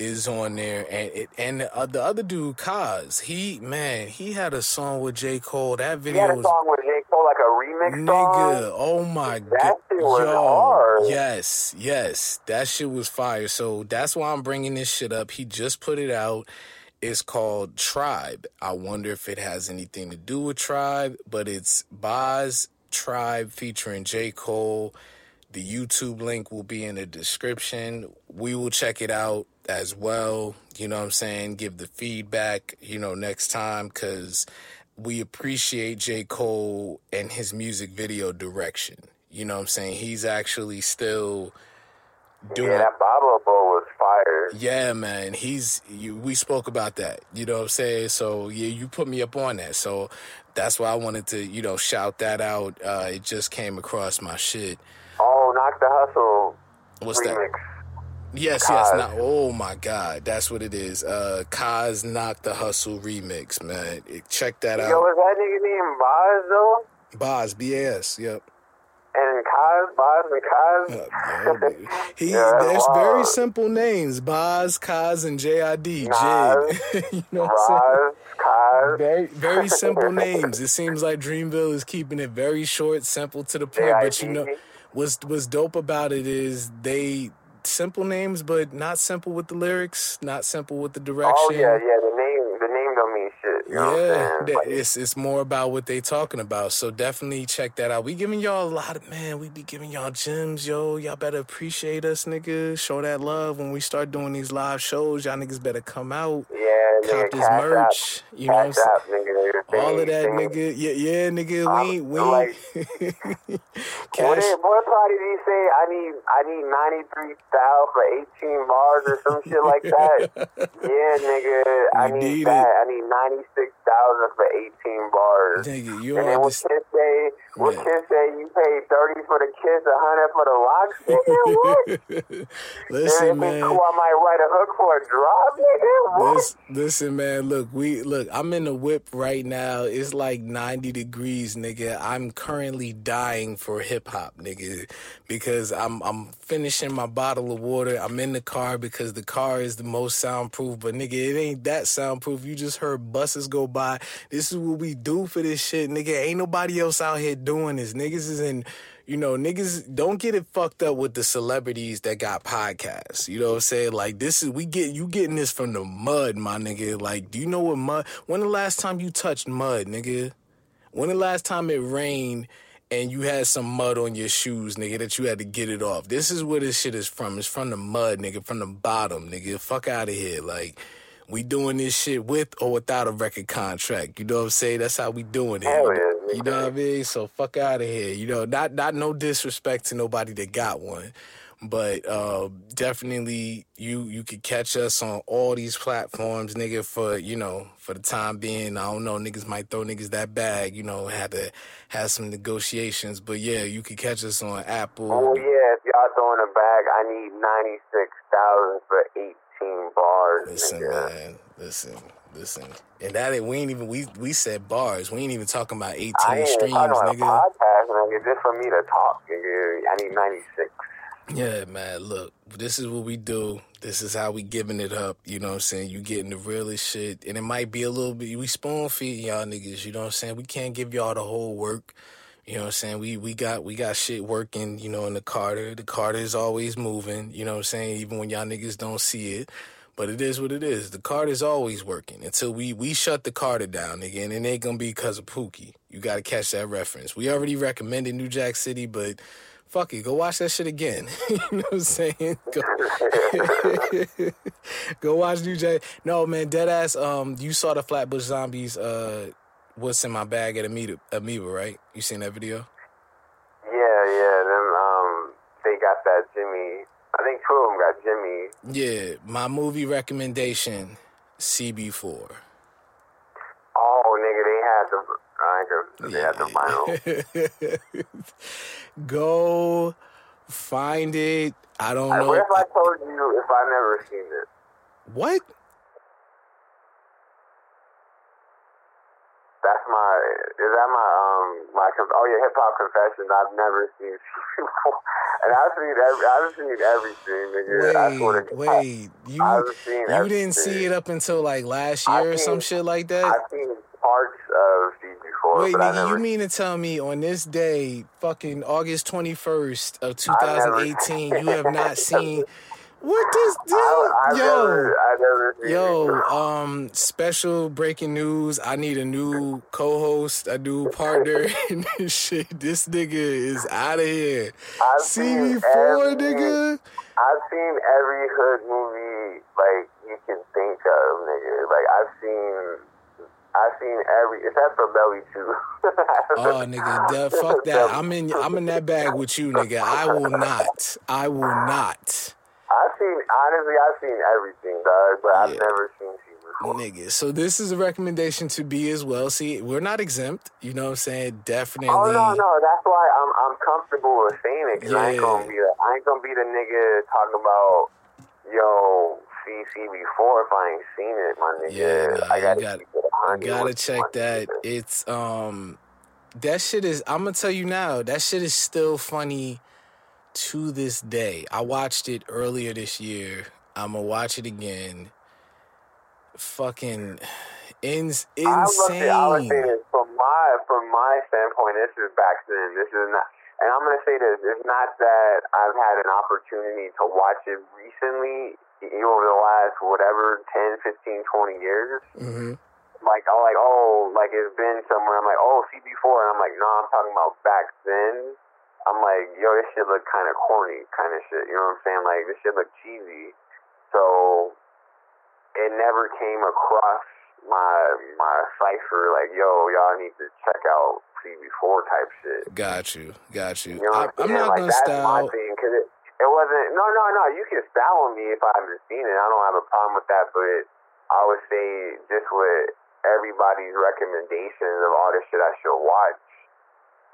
is on there, and it, and the, uh, the other dude, Cozz, he man, he had a song with J Cole. That He video had a was song with Like a remix song. nigga. Oh my That god, shit was hard. yes, yes, that shit was fire. So that's why I'm bringing this shit up. He just put it out. It's called Tribe. I wonder if it has anything to do with Tribe, but it's Bas Tribe featuring J. Cole. The YouTube link will be in the description. We will check it out as well. You know what I'm saying? Give the feedback, you know, next time because we appreciate J. Cole and his music video direction. You know what I'm saying? He's actually still doing Yeah, that was fire. yeah, man. He's you, we spoke about that. You know what I'm saying? So yeah, you put me up on that. So that's why I wanted to, you know, shout that out. Uh, it just came across my shit. Oh, Knock the Hustle What's that? remix. Yes, yes. Cozz. Not, oh my God, that's what it is. Uh, Cozz Knock the Hustle remix, man. Check that out. Yo, is that nigga named Bas though? Bas, B A S. Yep. And Cozz, Bas and Cozz? Uh, yeah, he, Yeah, that's there's very simple names: Bas, Cozz, and JID. Nas, Jid. you know what I'm saying? Roz, Cozz. Very, very simple names. It seems like Dreamville is keeping it very short, simple to the point. But you know, what's what's dope about it is they simple names, but not simple with the lyrics, not simple with the direction. Oh yeah, yeah. The name, the name don't mean shit. You know Yeah, I'm saying? Like, it's it's more about what they talking about. So definitely check that out. We giving y'all a lot of man. We be giving y'all gems, yo. Y'all better appreciate us, nigga. Show that love when we start doing these live shows. Y'all niggas better come out, yeah, nigga, cop this merch. App, You know what I'm saying? nigga. All of that, nigga. Yeah, yeah, nigga. I'm- We we like- What, cash. did, what part did he say? I need I need ninety three thousand for eighteen bars or some shit like that. yeah, nigga. I need, need that. it. I need ninety six big thousand for eighteen bars. Nigga, you and then what understand? Kiss say? What Yeah. Kiss say? You pay thirty for the kiss, a hundred for the locks. Nigga, what? Listen, be man. cool. I might write a hook for a drop, nigga. What? Listen, listen, man. Look, we look. I'm in the whip right now. It's like 90 degrees, nigga. I'm currently dying for hip hop, nigga, because I'm I'm finishing my bottle of water. I'm in the car because the car is the most soundproof. But nigga, it ain't that soundproof. You just heard buses go by. This is what we do for this shit, nigga. Ain't nobody else out here doing this. Niggas is in. You know, niggas don't get it fucked up with the celebrities that got podcasts. You know what I'm saying? Like this is we get you getting this from the mud, my nigga. Like, do you know what mud? When the last time you touched mud, nigga? When the last time it rained and you had some mud on your shoes, nigga, that you had to get it off? This is where this shit is from. It's from the mud, nigga, from the bottom, nigga. Fuck out of here. Like, we doing this shit with or without a record contract. You know what I'm saying? That's how we doing it. Hell You know- yeah, you know what I mean? So fuck out of here. You know, not not no disrespect to nobody that got one. But uh, definitely, you you could catch us on all these platforms, nigga. For you know, for the time being, I don't know, niggas might throw niggas that bag. You know, had to have some negotiations. But yeah, you could catch us on Apple. Oh yeah, if y'all throwing a bag, I need ninety six thousand for bars. Listen, nigga. man. Listen, listen. And that we ain't even we we said bars. We ain't even talking about eighteen I ain't streams, about a nigga. podcast, nigga. Just for me to talk, nigga. I need ninety six. Yeah, man. Look, this is what we do. This is how we giving it up. You know what I'm saying? You getting the realest shit, and it might be a little bit. We spoon feed y'all niggas. You know what I'm saying? We can't give y'all the whole work. You know what I'm saying? We we got we got shit working. You know, in the Carter. The Carter is always moving. You know what I'm saying? Even when y'all niggas don't see it. But it is what it is. The Carter's always working until we we shut the Carter down again, and it ain't gonna be because of Pookie. You got to catch that reference. We already recommended New Jack City, but fuck it, go watch that shit again. you know what I'm saying? Go, go watch New Jack. No man, dead ass. Um, you saw the Flatbush Zombies. Uh, what's in my bag at Amoeba, Amoeba, right? You seen that video? Yeah, yeah. Then um, they got that Jimmy. I think two of them got Jimmy. Yeah, my movie recommendation, CB4. Oh, nigga, they had the. I They had the vinyl. Go find it. I don't What know. What if I told you if I never seen it? What? That's my. Is that my um my oh yeah hip hop confessions? I've never seen before, and I've seen every I've seen everything, nigga. I swear to Wait, wait. You you didn't see it up until like last I've year or some shit like that? I've seen parts of CB4, Wait, nigga, never. you mean to tell me on this day, fucking August 21st of 2018, you have not seen what does I, I've yo never, I've never Yo, um, special breaking news. I need a new co-host, a new partner. and this shit, this nigga is out of here. I've seen CB4, every- nigga. I've seen every hood movie like you can think of, nigga. Like I've seen, I've seen every except for Belly too. Oh, nigga, duh, fuck that. I'm in, I'm in that bag with you, nigga. I will not. I will not, I've seen honestly, I've seen everything, dog, but I've Yeah. never seen you before. nigga. So this is a recommendation to be as well. See, we're not exempt. You know what I'm saying? Definitely. Oh no, no, that's why I'm I'm comfortable with saying it because I ain't Yeah. gonna be the I ain't gonna be the nigga talking about yo CC before if I ain't seen it, my nigga. Yeah, nah, I gotta you got- keep it Gotta check that. nigga. It's um that shit is I'm gonna tell you now, that shit is still funny to this day. I watched it earlier this year. I'm gonna watch it again. Fucking ins I looked at I insane. saying this from my from my standpoint, this is back then. This is not and I'm gonna say this, it's not that I've had an opportunity to watch it recently you know, over the last whatever 10, 15, 20 years. hmm like I'm like, oh, like it's been somewhere. I'm like, oh, CB4, and I'm like, no, I'm talking about back then. I'm like, yo, this shit look kind of corny, kind of shit. You know what I'm saying? Like this shit look cheesy. So it never came across my my cipher. Like, yo, y'all need to check out CB4 type shit. Got you, got you. You know I, I'm not like gonna that's style. my thing because it, it wasn't. No, no, no. You can style on me if I haven't seen it. I don't have a problem with that. But I would say just with everybody's recommendations of all this shit I should watch.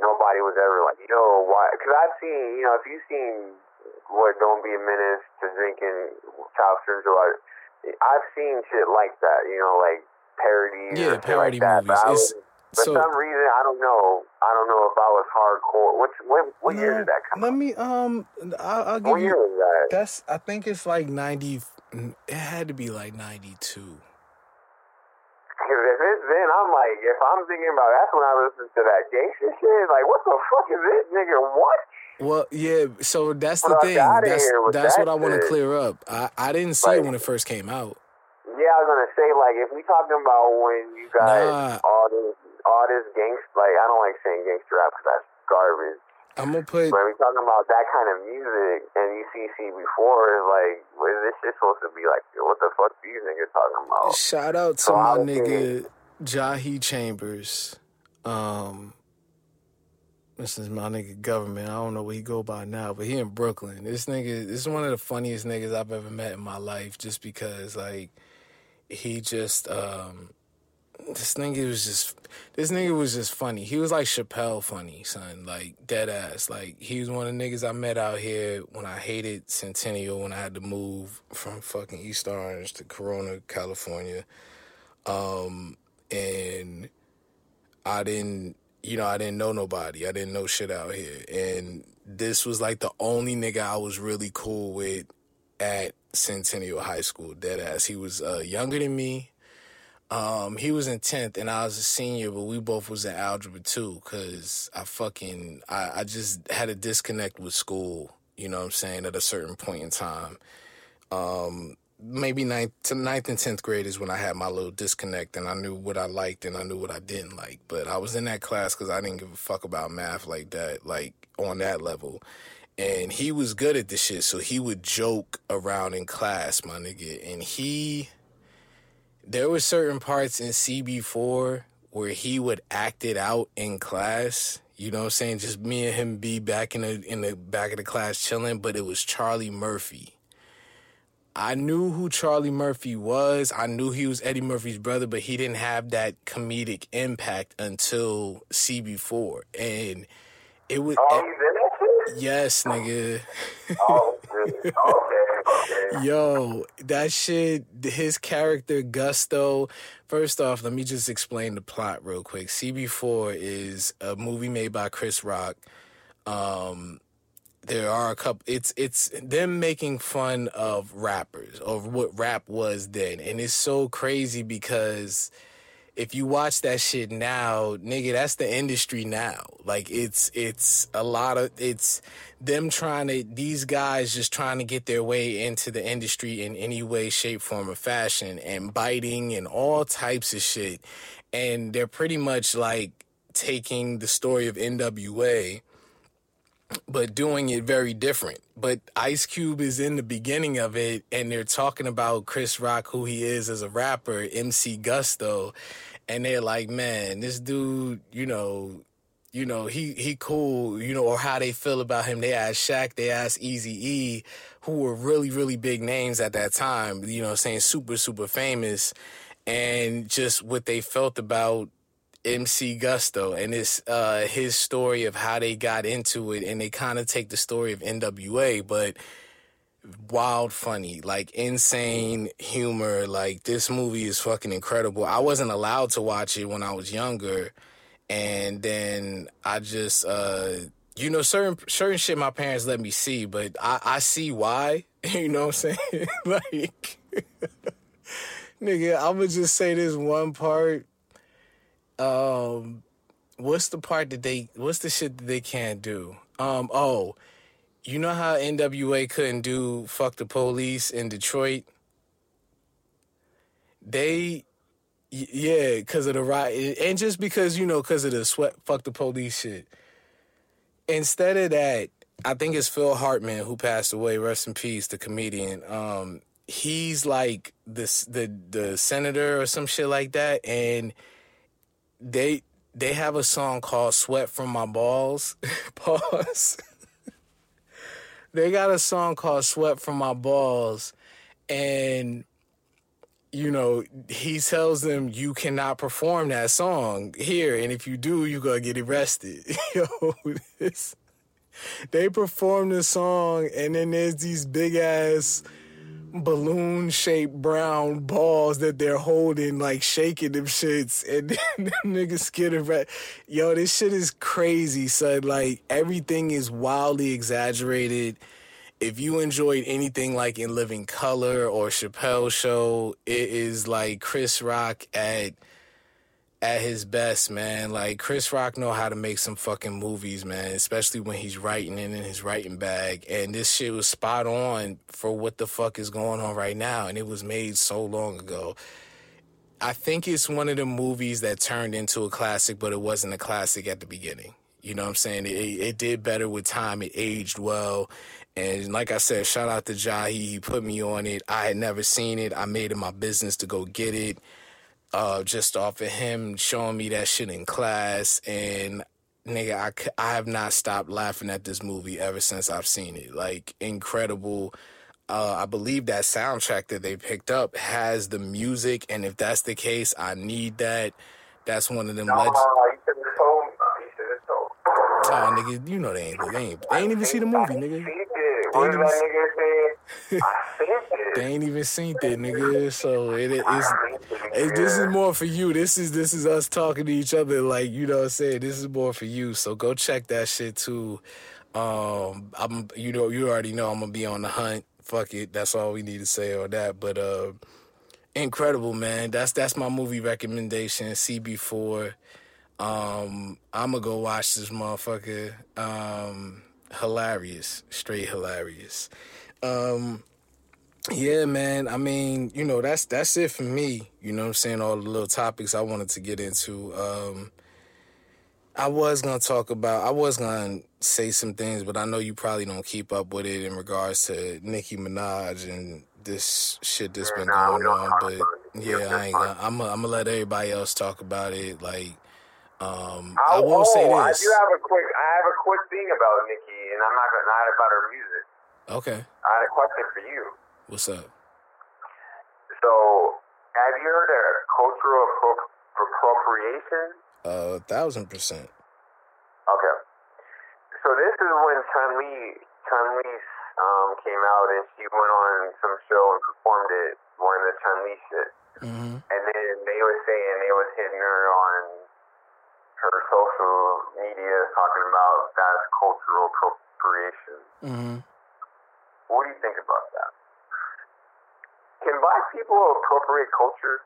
Nobody was ever like, yo, why? Because I've seen, you know, if you've seen what Don't Be a Menace to drinking child art, I've seen shit like that. You know, like parodies. Yeah, parody like that. movies. It's- was, for so- some reason, I don't know. I don't know if I was hardcore. What what, what year did that come Let out? me um I'll, I'll give What you year was that? that's I think it's like 90 it had to be like 92. Because if it's then, I'm like, if I'm thinking about that's when I listen to that gangster shit. Like, what the fuck is this, nigga? What? Well, yeah. So that's the thing. That's that's that what I want to clear up. I I didn't see it when it first came out. Yeah, I was gonna say like, if we talking about when you got Nah. all this, all this gangster, like I don't like saying gangster rap because that's garbage. I'm gonna put When we talking about that kind of music and you see CB4, like, what is this shit supposed to be like? What the fuck these niggas talking about? shout out to So my nigga Jahi Chambers. Um, this is my nigga government. I don't know where he go by now, but he in Brooklyn. This nigga, this is one of the funniest niggas I've ever met in my life. Just because like he just um this nigga was just this nigga was just funny. He was like Chappelle funny, son. Like dead ass. Like he was one of the niggas I met out here when I hated Centennial when I had to move from fucking East Orange to Corona, California. Um and I didn't you know, I didn't know nobody. I didn't know shit out here. And this was like the only nigga I was really cool with at Centennial High School, dead ass. He was uh, younger than me. Um, he was in tenth and I was a senior, but we both was in algebra too, cause I fucking I, I just had a disconnect with school, you know what I'm saying, at a certain point in time. Um, maybe ninth to ninth and tenth grade is when I had my little disconnect, and I knew what I liked and I knew what I didn't like. But I was in that class because I didn't give a fuck about math like that, like on that level. And he was good at the shit, so he would joke around in class, my nigga. And he, there were certain parts in CB4 where he would act it out in class. You know what I'm saying? Just me and him be back in the in the back of the class chilling, but it was Charlie Murphy. I knew who Charlie Murphy was. I knew he was Eddie Murphy's brother, but he didn't have that comedic impact until CB4. And it was. Oh, he's in that? Yes, nigga. Oh. Okay, okay. Yo, that shit, his character Gusto. First off, let me just explain the plot real quick. CB4 is a movie made by Chris Rock. Um, there are a couple. It's it's them making fun of rappers of what rap was then, and it's so crazy because if you watch that shit now, nigga, that's the industry now. Like it's it's a lot of it's them trying to these guys just trying to get their way into the industry in any way, shape, form, or fashion, and biting and all types of shit, and they're pretty much like taking the story of NWA but doing it very different. But Ice Cube is in the beginning of it, and they're talking about Chris Rock, who he is as a rapper, MC Gusto, and they're like, man, this dude, you know, you know, he he cool, you know, or how they feel about him. They asked Shaq, they asked Easy E, who were really, really big names at that time, you know, saying super, super famous, and just what they felt about MC Gusto and it's uh his story of how they got into it and they kind of take the story of NWA but wild funny like insane humor like this movie is fucking incredible. I wasn't allowed to watch it when I was younger and then I just uh you know certain certain shit my parents let me see but I I see why you know what I'm saying? Like nigga I'm gonna just say this one part um what's the part that they what's the shit that they can't do? Um oh you know how nwa couldn't do fuck the police in detroit? They yeah because of the riot and just because you know because of the sweat fuck the police shit. Instead of that i think it's phil hartman who passed away rest in peace the comedian. Um he's like this the the senator or some shit like that and they they have a song called "Sweat from My Balls." Pause. they got a song called "Sweat from My Balls," and you know he tells them you cannot perform that song here, and if you do, you're gonna get arrested. Yo, this. They perform the song, and then there's these big ass balloon shaped brown balls that they're holding, like shaking them shits, and them niggas getting right. Yo, this shit is crazy, son. Like everything is wildly exaggerated. If you enjoyed anything like in Living Color or Chappelle Show, it is like Chris Rock at at his best, man. Like Chris Rock know how to make some fucking movies, man, especially when he's writing and in his writing bag. And this shit was spot on for what the fuck is going on right now and it was made so long ago. I think it's one of the movies that turned into a classic, but it wasn't a classic at the beginning. You know what I'm saying? It, it did better with time. It aged well. And like I said, shout out to Jahi. He put me on it. I had never seen it. I made it my business to go get it uh, just off of him showing me that shit in class. And nigga, I, I have not stopped laughing at this movie ever since I've seen it. Like, incredible. Uh, I believe that soundtrack that they picked up has the music, and if that's the case, I need that. That's one of them No, legends. you should have told me. You should have told me. Oh, nigga, you know they ain't, they ain't, they ain't even see the movie, nigga. See. What ain't did that nigga say? I. They ain't even seen that, nigga. So it is. It, this is more for you. This is this is us talking to each other. Like you know, what I'm saying this is more for you. So go check that shit too. Um, I'm you know you already know I'm gonna be on the hunt. Fuck it. That's all we need to say on that. But uh, incredible man. That's that's my movie recommendation. CB4. Um, I'm gonna go watch this motherfucker. Um, hilarious, straight hilarious. Um, Yeah, man. I mean, you know, that's that's it for me. You know what I'm saying? All the little topics I wanted to get into. Um I was gonna talk about I was gonna say some things, but I know you probably don't keep up with it in regards to Nicki Minaj and this shit that's been Nah, going on. But yeah, I ain't gonna I'm gonna I'm gonna let everybody else talk about it. Like um Oh, I will say oh, I this. do have a quick. I have a quick thing about Nicki, and I'm not gonna not about her music. Okay. I had a question for you. What's up? So, have you heard of cultural appro- appropriation? Uh a thousand percent. Okay. So this is when Chun Li Chun Li um, came out and she went on some show and performed it wearing the Chun Li shit. Mm-hmm. And then they were saying they was hitting her on her social media talking about that's cultural appropriation. Mm-hmm. What do you think about that? Can black people appropriate culture?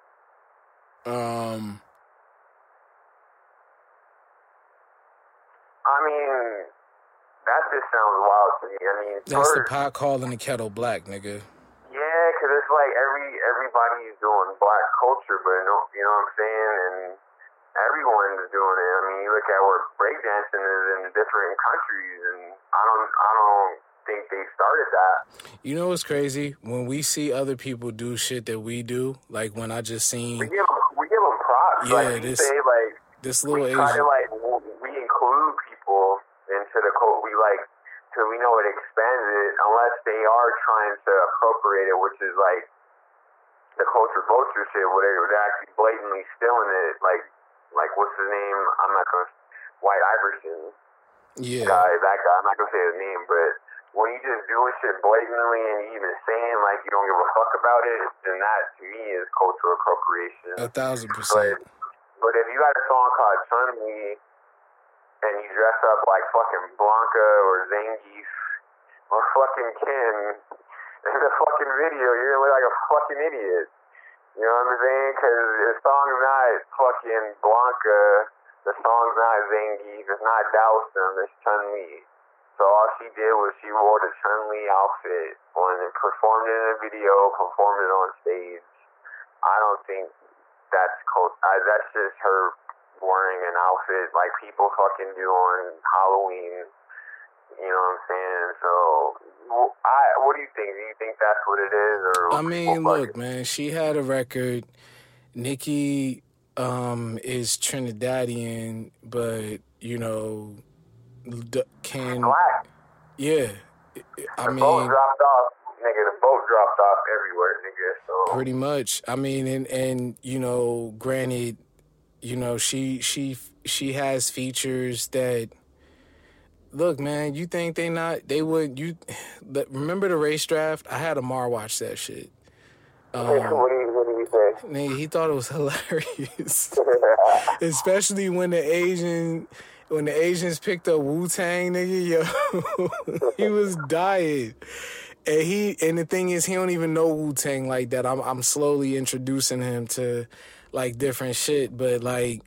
Um I mean, that just sounds wild to me. I mean, that's the pot calling the kettle black, nigga. Yeah, because it's like every everybody's doing black culture, but no, you know what I'm saying, and everyone's doing it. I mean, you look at where breakdancing is in different countries, and I don't, I don't think they started that. You know what's crazy? When we see other people do shit that we do, like when I just We seen give them, we give them props. Yeah, like this- say, like this we little Asian. to like we include people into the cult. We like because we know it expands it unless they are trying to appropriate it, which is like the culture vulture shit, where they- they're actually blatantly stealing it. Like like what's his name? I'm not gonna White Iverson Yeah. guy. That guy. I'm not gonna say his name, but. When you just doing shit blatantly and you even saying like you don't give a fuck about it, then that to me is cultural appropriation. A thousand percent. but if you got a song called Chun Li and you dress up like fucking Blanka or Zangief or fucking Kim in the fucking video, you're gonna look like a fucking idiot. You know what I'm saying? Because the song's not fucking Blanka, the song's not Zangief, it's not Dhalsim, it's Chun Li. So all she did was she wore the Chun Li outfit on and performed it in a video, performed it on stage. I don't think that's cult. I, that's just her wearing an outfit like people fucking do on Halloween. You know what I'm saying? So, I what do you think? Do you think that's what it is, or I mean, look, man, she had a record. Nicki um is Trinidadian, but you know can black? yeah. I The boat mean, dropped off, nigga. The boat dropped off everywhere, nigga. So pretty much. I mean, and and you know, granted, you know, she she she has features that look, man, you think they not they would you remember the race draft? I had Amar watch that shit. Um, what do you what do you say? nigga, he thought it was hilarious. Especially when the Asian when the Asians picked up Wu Tang, nigga, yo, he was dying. And he and the thing is, he don't even know Wu Tang like that. I'm I'm slowly introducing him to like different shit, but like,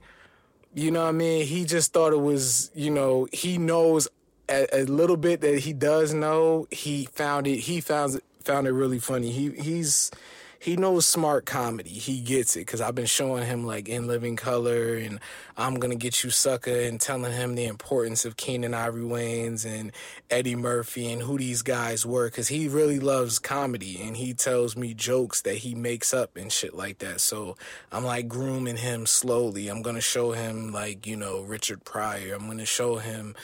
you know what I mean. He just thought it was, you know, he knows a, a little bit that he does know. He found it. He found it, found it really funny. He he's he knows smart comedy. He gets it because I've been showing him like in living color and I'm gonna get you sucker and telling him the importance of Keenen Ivory Wayans and Eddie Murphy and who these guys were because he really loves comedy and he tells me jokes that he makes up and shit like that. So I'm like grooming him slowly. I'm gonna show him like you know Richard Pryor. I'm gonna show him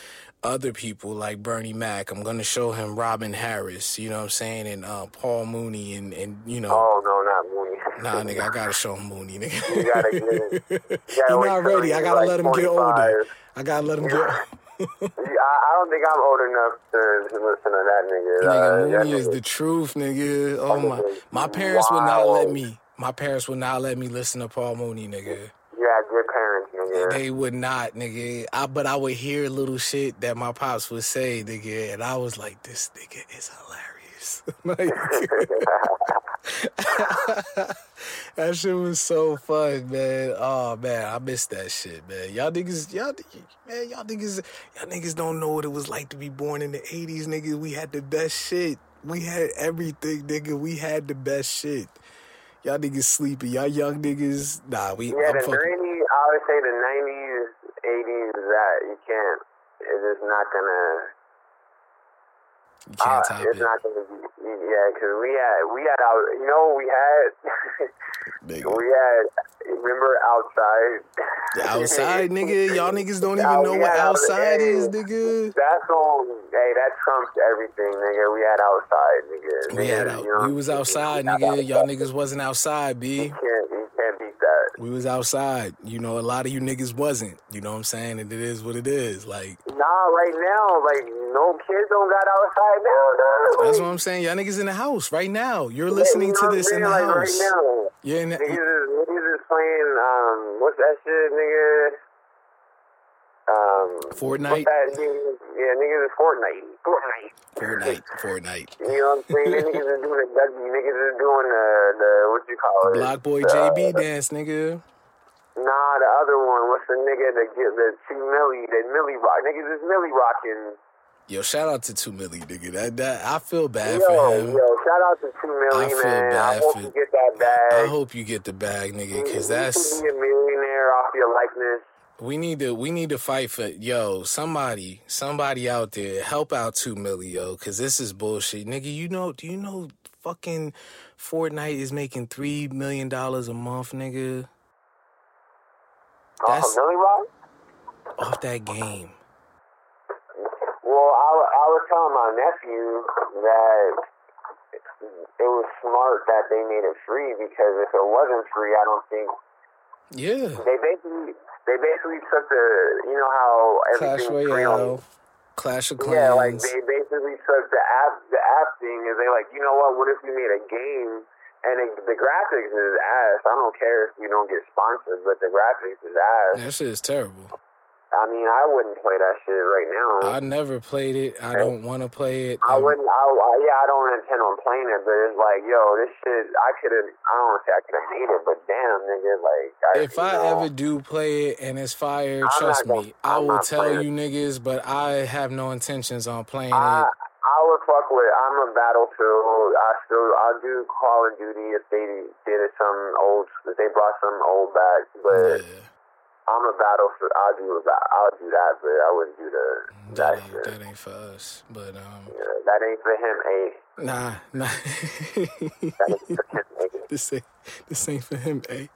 other people like Bernie Mac. I'm gonna show him Robin Harris, you know what I'm saying, and uh, Paul Mooney and and you know Oh no, not Mooney. Nah, nigga, I gotta show him Mooney, nigga. You get. You gotta He not ready. I gotta like let him get older. I gotta let him get. I, I don't think I'm old enough to, to listen to that nigga. Nigga, Uh, Mooney is nigga- the truth, nigga. Oh my, my parents would not let me. My parents would not let me listen to Paul Mooney, nigga. You had good parents, nigga. They would not, nigga. I but I would hear little shit that my pops would say, nigga, and I was like, this nigga is hilarious. like, that shit was so fun, man. Oh man, I miss that shit, man. Y'all niggas, y'all, man, y'all niggas, y'all niggas don't know what it was like to be born in the '80s, nigga. We had the best shit. We had everything, nigga. We had the best shit. Y'all niggas sleepy. Y'all young niggas, nah. We Yeah, I'm the fucking- 90s, I would say the 90s, 80s, that you can't, it's just not gonna, you can't uh, top it's it, not gonna be, yeah, because we had, we had our, you know, we had, nigga. we had, remember outside? The outside, nigga. Y'all niggas don't even know what out- outside is, nigga. That's on, hey, that trumps everything, nigga. We had outside, nigga. We had out, you know, we was outside, nigga. Y'all niggas wasn't outside, b. can't, you can't beat that. We was outside. You know, a lot of you niggas wasn't. You know what I'm saying? And it is what it is. Like Nah, right now, like, no kids don't got outside now, dog. that's what I'm saying. Y'all niggas in the house right now. You're listening You know to this in the like, house. Right now. Yeah, in the, Niggas is, niggas is playing, um, what's that shit, nigga? Um, Fortnite? That, nigga? Yeah, niggas is Fortnite. Fortnite. Fortnite, Fortnite. You know what I'm saying? Niggas is doing the. Niggas is doing the, the what you call it? BlocBoy The- JB dance, nigga. Nah, the other one. What's the nigga that get the two milli, the milli rock? Niggas is milli rocking. Yo, shout out to Two Millie, nigga. That that I feel bad Yo, for him. yo, shout out to two I feel man. I bad hope for- you get that bag. I hope you get the bag, nigga, because that's You can be a millionaire off your likeness. We need to we need to fight for yo somebody somebody out there help out two milli yo because this is bullshit. Nigga you know do you know fucking Fortnite is making three million dollars a month nigga? Off That's- milli rock? off that game. Well, I, I was telling my nephew that it was smart that they made it free because if it wasn't free, I don't think yeah. they basically they basically took the you know how Clash free on Royale Clash of Clans yeah like they basically took the app the app thing and they like you know what what if we made a game and it, the graphics is ass. I don't care if we don't get sponsored but the graphics is ass. That shit is terrible I mean I wouldn't play that shit right now I never played it I don't want to play it I wouldn't. I, I yeah, I don't intend on playing it, but it's like, yo, this shit. I could have. I don't want to say I could have made it, but damn, nigga, like, I, if I know, ever do play it and it's fire, I'm trust gonna- me, I I'm will tell playing you niggas, but I have no intentions on playing I it. I would fuck with. I'm a Battlefield. I still. I do Call of Duty if they did it some old. If they brought some old back, but Yeah, I'm a Battlefield. I'll do that. I'll do that, but I wouldn't do the that that ain't, that ain't for us. But um, Yeah, that ain't for him, eh? nah, nah. That ain't for him, nigga. this ain't this ain't for him, eh?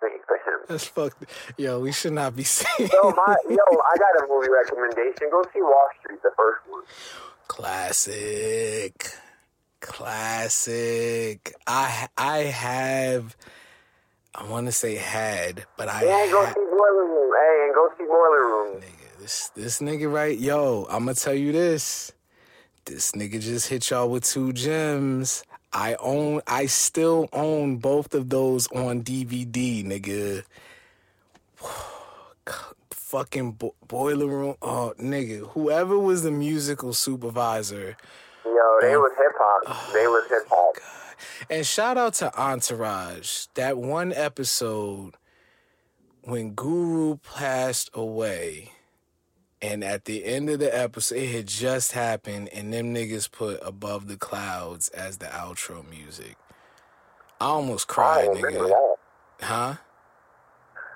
That ain't for him. That's fucked. Yo, we should not be seeing. Yo, my yo, I got a movie recommendation. Go see Wall Street, the first one. Classic, classic. I I have. I want to say had, but I And go ha- see Boiler Room. Hey, and go see Boiler Room. Nigga, this this nigga right, yo, I'm gonna tell you this. This nigga just hit y'all with two gems. I own, I still own both of those on DVD, nigga. Fucking bo- boiler room, oh nigga. Whoever was the musical supervisor, Yo, they was hip hop. They was oh hip hop. And shout out to Entourage. That one episode when Guru passed away, and at the end of the episode, it had just happened, and them niggas put Above the Clouds as the outro music. I almost cried, don't nigga. that. Huh?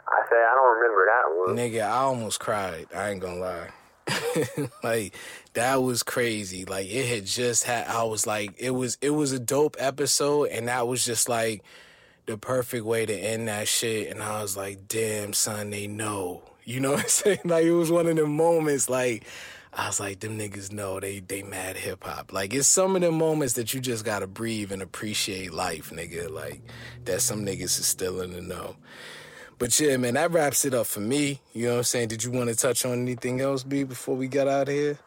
I say I don't remember that one. Nigga, I almost cried. I ain't gonna lie. like that was crazy. Like it had just had I was like it was it was a dope episode and that was just like the perfect way to end that shit and I was like, "Damn, son, they know." You know what I'm saying? Like it was one of the moments like I was like, them niggas know they they mad hip hop. Like it's some of the moments that you just gotta breathe and appreciate life, nigga. Like that some niggas is still in the know. But yeah, man, that wraps it up for me. You know what I'm saying? Did you want to touch on anything else, B, before we got out of here?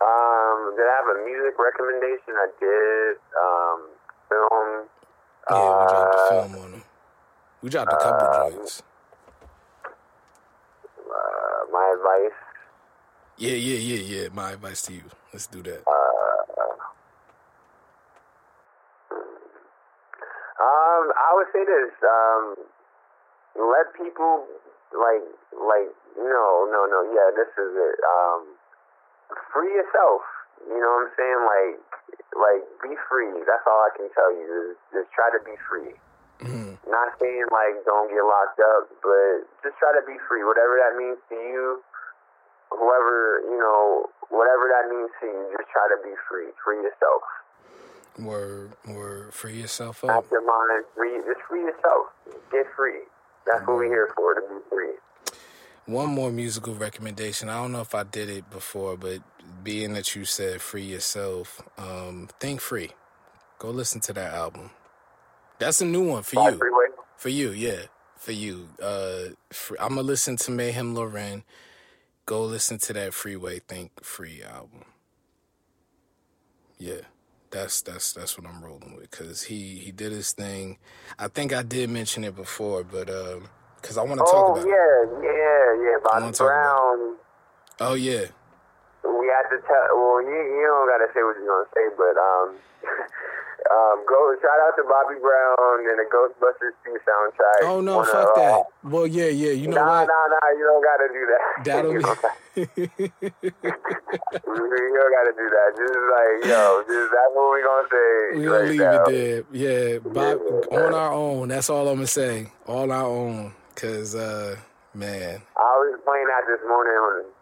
Um, did I have a music recommendation? I did. Um, film. Yeah, we dropped Uh, a film on them. We dropped a couple joints. Uh, my advice. Yeah, yeah, yeah, yeah. My advice to you. Let's do that. Um, I would say this. Um, let people like like no no no yeah this is it. Um, free yourself. You know what I'm saying? Like, like be free. That's all I can tell you. Is just try to be free. Mhm. Not saying like don't get locked up, but just try to be free. Whatever that means to you, whoever you know, whatever that means to you, just try to be free. Free yourself. Word, word, free yourself up. Your mind. Free. Just free yourself. Get free. That's what we're here for. To be free. One more musical recommendation. I don't know if I did it before, but being that you said free yourself, um, think free. Go listen to that album. That's a new one for By you. Freeway. For you, yeah, for you. Uh, I'm gonna listen to Mayhem Lauren. Go listen to that Freeway Think Free album. Yeah, that's that's that's what I'm rolling with because he he did his thing. I think I did mention it before, but um, because I want to talk Oh about. it. yeah, yeah, yeah. Bobby talk Brown. Oh yeah, we had to tell. Well, you you don't gotta say what you're gonna say, but um, um, go shout out to Bobby Brown and the Ghostbusters 2 soundtrack. Oh no, fuck uh, that. Well, yeah, yeah. You know nah, what? nah, nah. You don't gotta do that. That'll you, be. you don't gotta do that. Just like yo, just that's what we're gonna say. we gonna right leave now. it there. Yeah, Bob, on our own. That's all I'm gonna say. All our own. Cause uh, man, I was playing that this morning.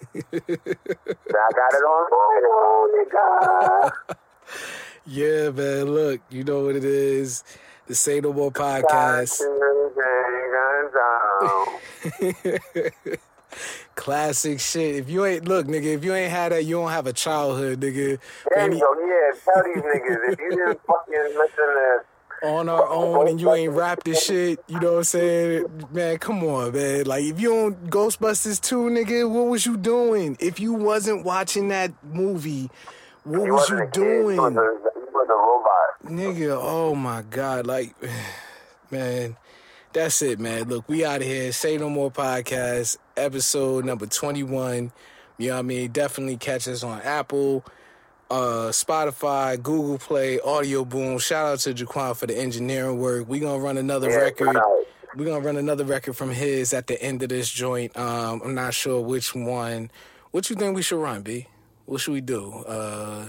I got it on vinyl, nigga. Yeah, man. Look, you know what it is. The Say No More podcast. Classic shit. If you ain't look, nigga, if you ain't had that, you don't have a childhood, nigga. There you go. Yeah, tell these niggas if you didn't fucking listen to. on our own and you ain't rap this shit, you know what I'm saying? Man, come on, man. Like if you on Ghostbusters 2, nigga, what was you doing? If you wasn't watching that movie, what He was you a kid. He was doing? a, he was a robot. Nigga, oh my God. Like, man, that's it, man. Look, we out of here. Say No More Podcast, episode number 21. You know what I mean? Definitely catch us on Apple, uh, Spotify, Google Play, Audioboom. Shout out to Jaquan for the engineering work. We're going to run another Yeah, record. We're going to run another record from his at the end of this joint. Um, I'm not sure which one. What you think we should run, B? What should we do? Uh,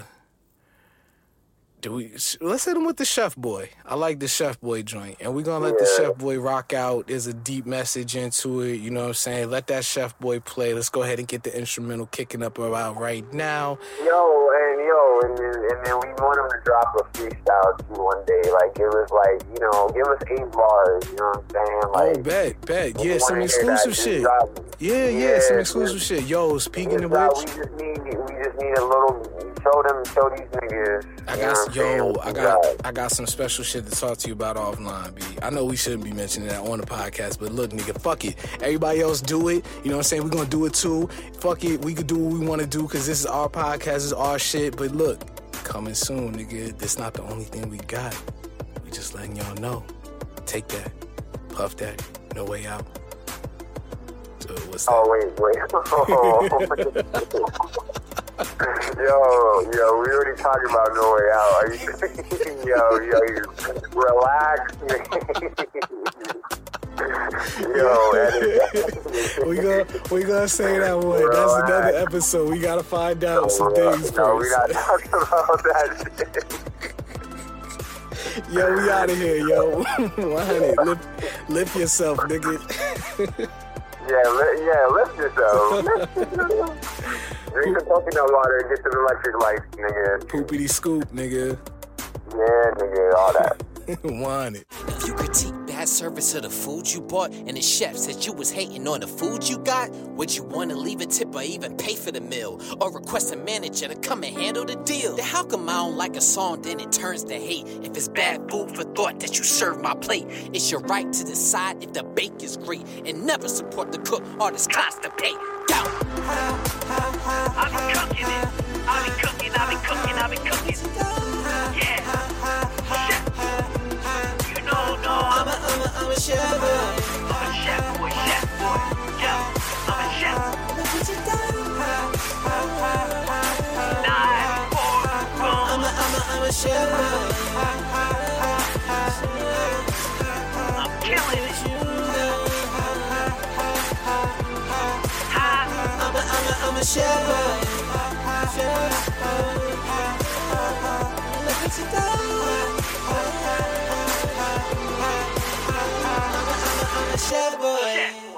do we let's hit him with the chef boy i like the chef boy joint and we're gonna let the chef boy rock out there's a deep message into it you know what i'm saying let that chef boy play let's go ahead and get the instrumental kicking up about right now Yo, and yo, and then, and then we want him to drop a freestyle too one day. Like, give us, like, you know, give us eight bars. You know what I'm saying? Oh, like, oh bet bet yeah some exclusive shit drop- yeah yeah some exclusive just- shit yo speaking of which we just need, we just need a little. Show them, show these niggas. I got yo, I got I got some special shit to talk to you about offline, B. I know we shouldn't be mentioning that on the podcast, but look, nigga, fuck it. Everybody else do it. You know what I'm saying? We're gonna do it too. Fuck it. We could do what we wanna do because this is our podcast, this is our shit. But look, coming soon, nigga. This not the only thing we got. We just letting y'all know. Take that. Puff that. No way out. So what's that? Oh wait, wait. yo, yo, we already talking about no way out. Are you? yo, yo, you relax. yo, we gonna we gonna say that one. That's another episode. We gotta find out some no, things no, we first. not talking about that. Yo, we out of here, yo. 100. Lift, lift yourself, nigga. Yeah, li- yeah, lift yourself. Lift yourself. Drink some coconut water and get some electrolytes, nigga. Poopity scoop, nigga. Yeah, nigga, all that. Want it. If you critique bad service of the food you bought and the chef said you was hating on the food you got, would you want to leave a tip or even pay for the meal? Or request a manager to come and handle the deal? Then how come I don't like a song, then it turns to hate? If it's bad food for thought that you serve my plate, it's your right to decide if the bake is great and never support the cook or this constipate. Go! I be cooking it. I be cooking, I be cooking, I be cooking. Yeah. A, I'm killing a, I'm a, I'm a you.